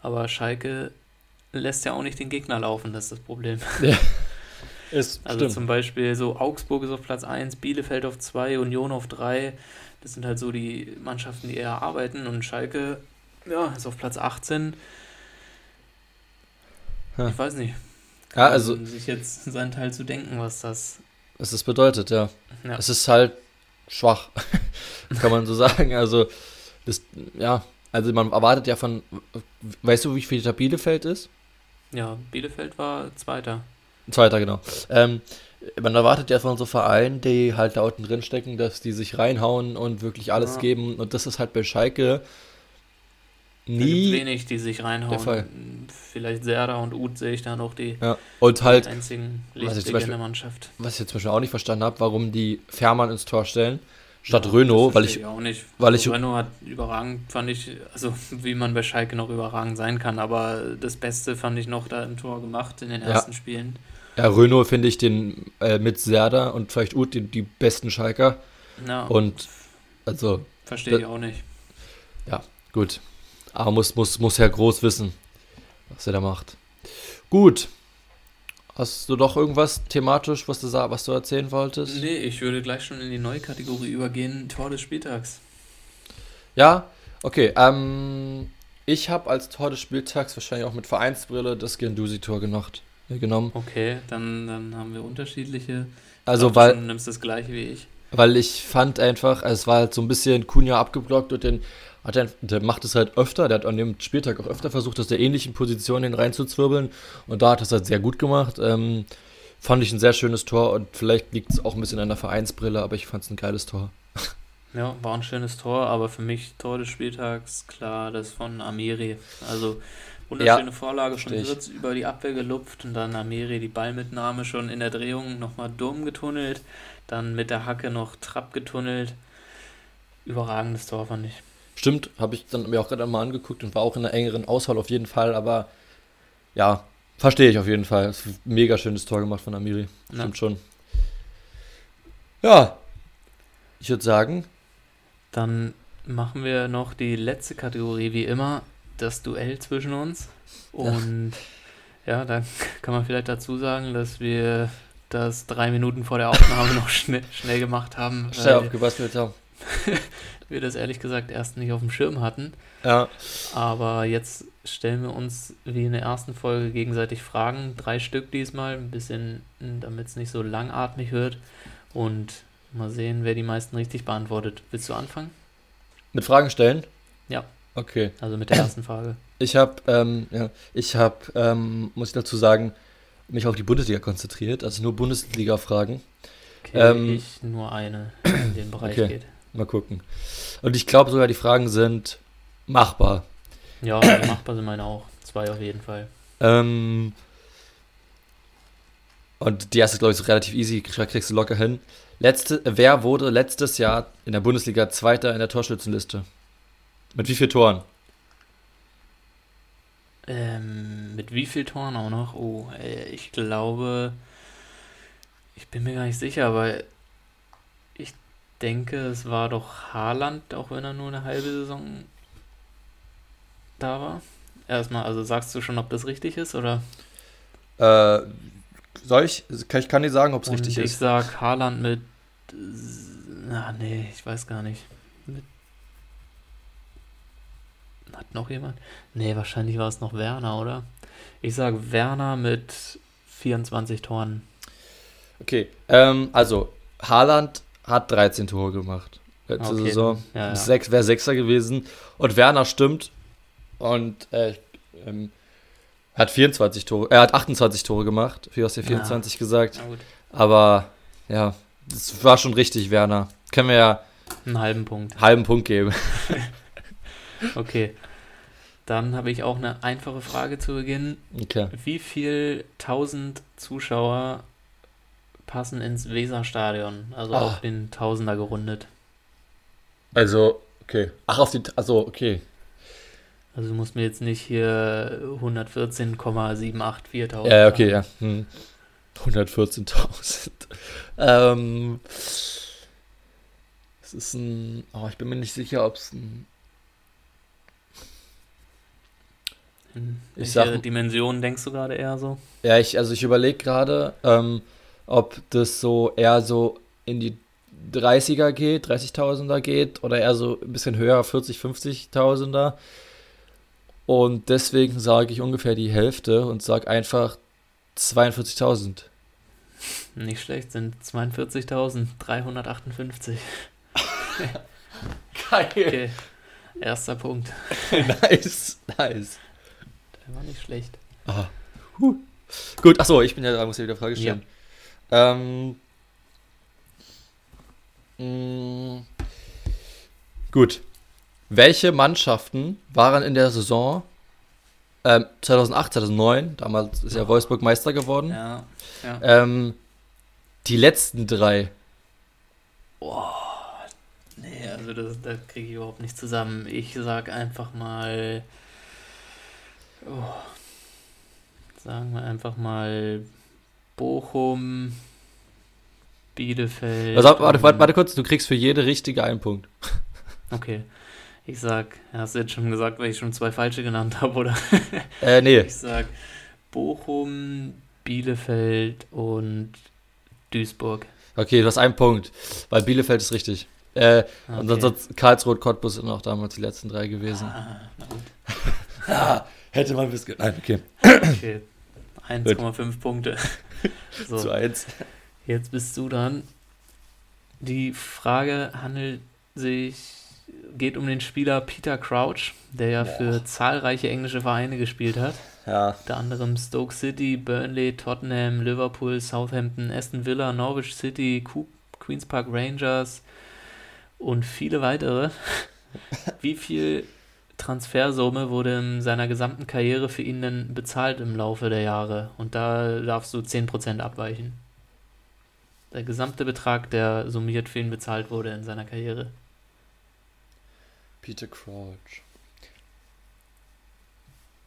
Aber Schalke lässt ja auch nicht den Gegner laufen, das ist das Problem. Ja. Ist, also stimmt. zum Beispiel so Augsburg ist auf Platz 1, Bielefeld auf 2, Union auf 3. Das sind halt so die Mannschaften, die eher arbeiten und Schalke ja, ist auf Platz 18. Ja. Ich weiß nicht. Kann ja, also sich jetzt seinen Teil zu denken, was das was das bedeutet, ja. ja. Es ist halt schwach, kann man so sagen. Also das ja, also man erwartet ja von weißt du, wie viel da Bielefeld ist? Ja, Bielefeld war zweiter. Zweiter, genau. Ähm, man erwartet ja von so Vereinen, die halt da unten drin stecken, dass die sich reinhauen und wirklich alles ja. geben. Und das ist halt bei Schalke nie. wenig, die sich reinhauen. Der Fall. Vielleicht Serra und Uth sehe ich da noch die, ja. und halt, einzigen Lichtblicke in der Mannschaft. Was ich jetzt zum Beispiel auch nicht verstanden habe, warum die Fährmann ins Tor stellen statt ja, Renault, weil ich, ich auch nicht. weil ich Renault hat überragend fand ich, also wie man bei Schalke noch überragend sein kann, aber das Beste fand ich noch da im Tor gemacht in den ersten ja. Spielen. Ja, Renault finde ich den äh, mit Serda und vielleicht Ut die, die besten Schalker. Ja. Und also. Verstehe ich auch nicht. Ja, gut. Aber muss, muss, muss Herr Groß wissen, was er da macht. Gut. Hast du doch irgendwas thematisch, was du, was du erzählen wolltest? Nee, ich würde gleich schon in die neue Kategorie übergehen: Tor des Spieltags. Ja, okay. Ähm, ich habe als Tor des Spieltags wahrscheinlich auch mit Vereinsbrille das Gendusi-Tor gemacht genommen. Okay, dann, dann haben wir unterschiedliche. Also glaub, weil du nimmst das gleiche wie ich. Weil ich fand einfach, es war halt so ein bisschen Kunja abgeblockt und den hat er, der macht es halt öfter, der hat an dem Spieltag auch öfter versucht, aus der ähnlichen Position den reinzuzwirbeln und da hat er es halt sehr gut gemacht. Ähm, fand ich ein sehr schönes Tor und vielleicht liegt es auch ein bisschen an der Vereinsbrille, aber ich fand es ein geiles Tor. Ja, war ein schönes Tor, aber für mich Tor des Spieltags, klar, das von Amiri. Also wunderschöne ja, Vorlage von Wirtz über die Abwehr gelupft und dann Amiri die Ballmitnahme schon in der Drehung nochmal dumm getunnelt, dann mit der Hacke noch Trapp getunnelt. Überragendes Tor, fand ich. Stimmt, habe ich dann mir auch gerade mal angeguckt und war auch in einer engeren Auswahl auf jeden Fall, aber ja, verstehe ich auf jeden Fall. Mega schönes Tor gemacht von Amiri. Stimmt ja. schon. Ja, ich würde sagen, dann machen wir noch die letzte Kategorie, wie immer, das Duell zwischen uns. Und ja, ja da kann man vielleicht dazu sagen, dass wir das drei Minuten vor der Aufnahme noch schnell, schnell gemacht haben. Schnell aufgebastelt haben. wir das ehrlich gesagt erst nicht auf dem Schirm hatten. Ja. Aber jetzt stellen wir uns wie in der ersten Folge gegenseitig Fragen. Drei Stück diesmal, ein bisschen, damit es nicht so langatmig wird. Und Mal sehen, wer die meisten richtig beantwortet. Willst du anfangen? Mit Fragen stellen? Ja. Okay. Also mit der ersten Frage. Ich habe, ähm, ja, ich habe, ähm, muss ich dazu sagen, mich auf die Bundesliga konzentriert, also nur Bundesliga-Fragen. Okay, ähm, ich nur eine, in den Bereich okay. geht. Mal gucken. Und ich glaube sogar, die Fragen sind machbar. Ja, machbar sind meine auch. Zwei auf jeden Fall. Ähm, und die erste, glaube ich, ist relativ easy, kriegst du locker hin. Letzte, wer wurde letztes Jahr in der Bundesliga Zweiter in der Torschützenliste? Mit wie vielen Toren? Ähm, mit wie vielen Toren auch noch? Oh, äh, ich glaube, ich bin mir gar nicht sicher, aber denke, es war doch Haaland, auch wenn er nur eine halbe Saison da war. Erstmal, also sagst du schon, ob das richtig ist, oder? Äh, soll ich? Ich kann dir sagen, ob es richtig ich ist. Ich sag Haaland mit na, nee, ich weiß gar nicht. Mit hat noch jemand? Nee, wahrscheinlich war es noch Werner, oder? Ich sage Werner mit 24 Toren. Okay, ähm, also Haaland hat 13 Tore gemacht. Letzte okay. Saison. Ja, ja. Sechs, wäre Sechser gewesen. Und Werner stimmt. Und äh, ähm, hat 24 Tore, er hat 28 Tore gemacht. Wie hast du 24 ja. gesagt? Aber ja, das war schon richtig, Werner. Können wir ja einen halben Punkt. Halben Punkt geben. okay. Dann habe ich auch eine einfache Frage zu Beginn. Okay. Wie viel tausend Zuschauer passen ins Weserstadion? Also oh. auf den Tausender gerundet. Also, okay. Ach, auf den, also, okay. Also du musst mir jetzt nicht hier 114,784.000. Ja, okay, ja. Hm. 114.000. ähm, es ist ein. Oh, ich bin mir nicht sicher, ob es ein. In ich sag, Dimension denkst du gerade eher so? Ja, ich, also ich überlege gerade, ähm, ob das so eher so in die 30er geht, 30.000er geht oder eher so ein bisschen höher, 40, 50.000er. Und deswegen sage ich ungefähr die Hälfte und sage einfach 42.000. Nicht schlecht, sind 42.358. Geil. Okay. Erster Punkt. nice, nice. Der war nicht schlecht. Ah. Huh. Gut, achso, ich bin ja da, muss ja wieder Frage stellen. Ja. Ähm, mh, mm, gut. Welche Mannschaften waren in der Saison ähm, 2008, 2009, damals ist ja Wolfsburg Meister geworden. Ja, ja. Ähm, die letzten drei. Boah. Nee, also das, das kriege ich überhaupt nicht zusammen. Ich sag einfach mal. Oh, sagen wir einfach mal Bochum, Bielefeld. Also, warte, warte, warte kurz, du kriegst für jede richtige einen Punkt. Okay. Ich sag, hast du jetzt schon gesagt, weil ich schon zwei falsche genannt habe, oder? Äh, nee. Ich sag Bochum, Bielefeld und Duisburg. Okay, du hast einen Punkt, weil Bielefeld ist richtig. Äh, okay. Und sonst Karlsruhe, Cottbus sind auch damals die letzten drei gewesen. Ah, na gut. ah, hätte man wissen Nein, okay. Okay. 1,5 Punkte. So. Zu 1. Jetzt bist du dann. Die Frage handelt sich geht um den Spieler Peter Crouch, der ja Boah. für zahlreiche englische Vereine gespielt hat. Ja. Unter anderem Stoke City, Burnley, Tottenham, Liverpool, Southampton, Aston Villa, Norwich City, Queen's Park Rangers und viele weitere. Wie viel Transfersumme wurde in seiner gesamten Karriere für ihn denn bezahlt im Laufe der Jahre? Und da darfst du 10% abweichen. Der gesamte Betrag, der summiert für ihn bezahlt wurde in seiner Karriere. Peter Crouch.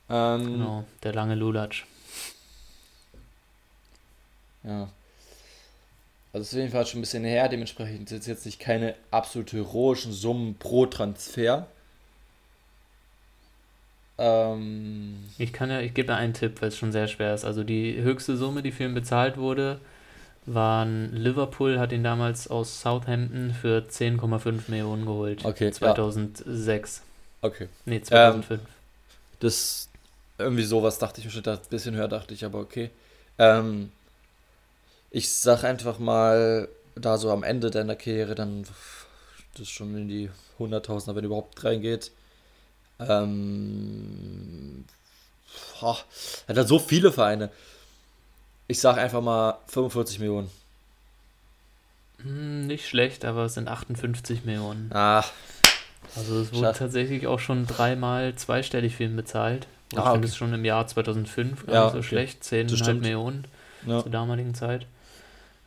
Ähm, Genau, der lange Lulatsch. Ja. Also es ist auf jeden Fall schon ein bisschen her, dementsprechend sind es jetzt nicht keine absolut heroischen Summen pro Transfer. Ähm, Ich kann ja, ich gebe da einen Tipp, weil es schon sehr schwer ist. Also die höchste Summe, die für ihn bezahlt wurde, waren Liverpool hat ihn damals aus Southampton für 10,5 Millionen geholt. Okay, ja. 2006. okay. Nee, 2005. Das irgendwie sowas dachte ich mir schon, ein bisschen höher dachte ich, aber okay. Ähm, ich sag einfach mal, da so am Ende deiner Karriere dann das schon in die Hunderttausender, wenn überhaupt reingeht. Ähm, boah, er hat halt so viele Vereine. Ich sag einfach mal 45 Millionen. Hm, nicht schlecht, aber es sind 58 Millionen. Ah, Also es wurde Schade. tatsächlich auch schon dreimal zweistellig für ihn bezahlt. Und Ah, ich okay. es schon im Jahr 2005 gar Ja, nicht so okay. schlecht. 10,5 stimmt. Millionen. ja. zur damaligen Zeit.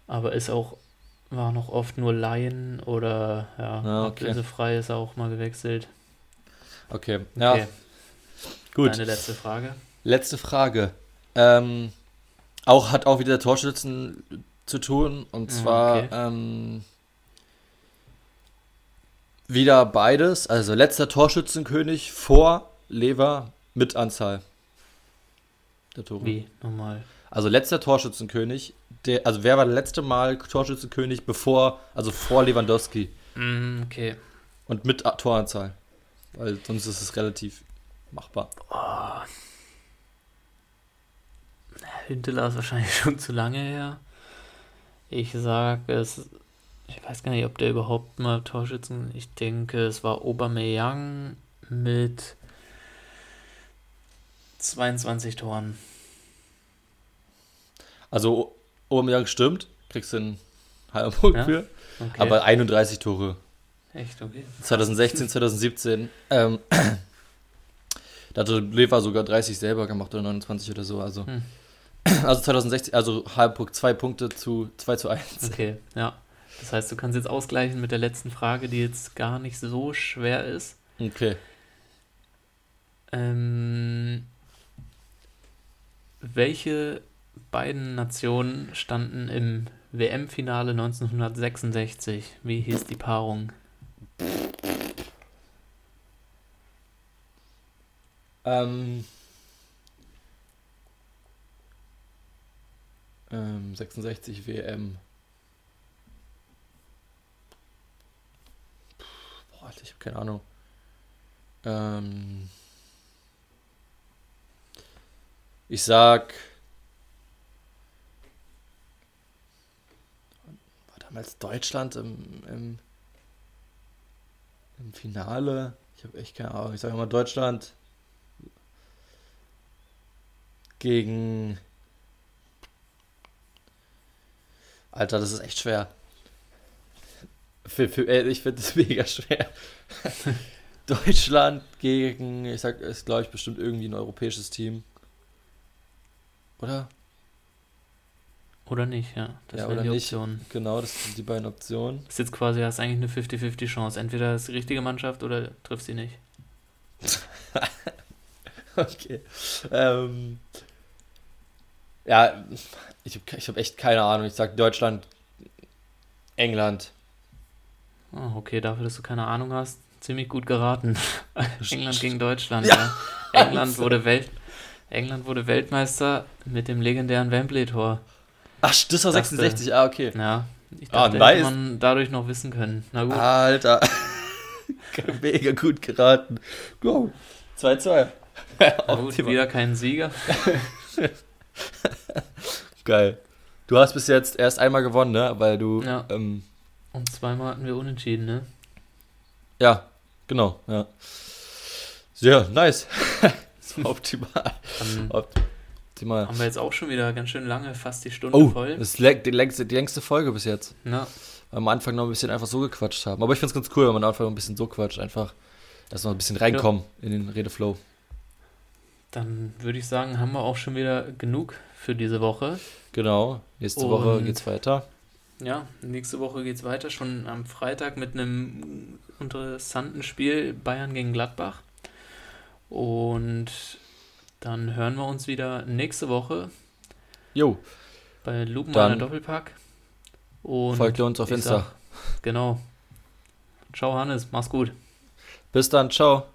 Aber ist auch, war noch oft nur Laien oder ja, Ja, okay. ablösefrei ist er auch mal gewechselt. Okay, ja, Okay, gut. Deine letzte Frage. Letzte Frage. Ähm, auch hat auch wieder Torschützen zu tun und Ah, zwar okay. ähm, wieder beides. Also letzter Torschützenkönig vor Lever mit Anzahl der Tore. Wie? Nochmal. Also letzter Torschützenkönig. Der, also wer war der letzte Mal Torschützenkönig bevor, also vor Lewandowski Mm, okay. und mit Toranzahl? Weil sonst ist es relativ machbar. Hünteler ist wahrscheinlich schon zu lange her. Ich sag es, ich weiß gar nicht, ob der überhaupt mal Torschützen, ich denke, es war Aubameyang mit 22 Toren. Also Aubameyang stimmt, kriegst du einen halben Punkt Ja? für. Okay. Aber 31 Tore. Echt, okay. 2016, 2017. Ähm, da hatte Lever sogar 30 selber gemacht oder 29 oder so. Also, Hm. also 2016, also halb zwei Punkte zu 2 zu 1. Okay, ja. Das heißt, du kannst jetzt ausgleichen mit der letzten Frage, die jetzt gar nicht so schwer ist. Okay. Ähm, welche beiden Nationen standen im WM-Finale 1966? Wie hieß die Paarung? Ähm, ähm, 66 WM. Boah, Alter, ich habe keine Ahnung. Ähm, ich sag. War damals Deutschland im, im, im Finale? Ich habe echt keine Ahnung. Ich sage mal Deutschland gegen. Alter, das ist echt schwer. Für, für, äh, ich finde das mega schwer. Deutschland gegen, ich sag, ist glaube ich bestimmt irgendwie ein europäisches Team. Oder? Oder nicht, ja. Das Ja, wäre oder die nicht. Option. Genau, das sind die beiden Optionen. Das ist jetzt quasi, hast eigentlich eine 50-50 Chance. Entweder ist die richtige Mannschaft oder trifft sie nicht. Okay. Ähm, ja, ich habe ich hab echt keine Ahnung. Ich sag Deutschland, England. Ah, okay, dafür, dass du keine Ahnung hast, ziemlich gut geraten. England gegen Deutschland, Ja. ja. England wurde Welt England wurde Weltmeister mit dem legendären Wembley-Tor. Ach, das war Dachte- 66. Ah, okay. Ja, ich Ah, dachte, nice. hätte man dadurch noch wissen können. Na gut. Alter. Mega gut geraten. Go. 2-2. Na gut, wieder kein Sieger. Geil. Du hast bis jetzt erst einmal gewonnen, ne? Weil du. Ja. Ähm, Und zweimal hatten wir unentschieden, ne? ja. Genau, ja. Sehr, nice. das war optimal. Dann optimal. haben wir jetzt auch schon wieder ganz schön lange, fast die Stunde Oh, voll. das ist die längste, die längste Folge bis jetzt. Wir am Anfang noch ein bisschen einfach so gequatscht haben. Aber ich finde es ganz cool, wenn man am Anfang ein bisschen so quatscht. Einfach erstmal ein bisschen reinkommen in den Redeflow. dann würde ich sagen, haben wir auch schon wieder genug für diese Woche. Genau. Nächste Woche Und- geht's weiter. Ja, nächste Woche geht es weiter, schon am Freitag mit einem interessanten Spiel Bayern gegen Gladbach. Und dann hören wir uns wieder nächste Woche Jo, bei Lupenmeiner Doppelpack. Und folgt ihr uns auf Insta. sag, genau. Ciao Hannes, mach's gut. Bis dann, ciao.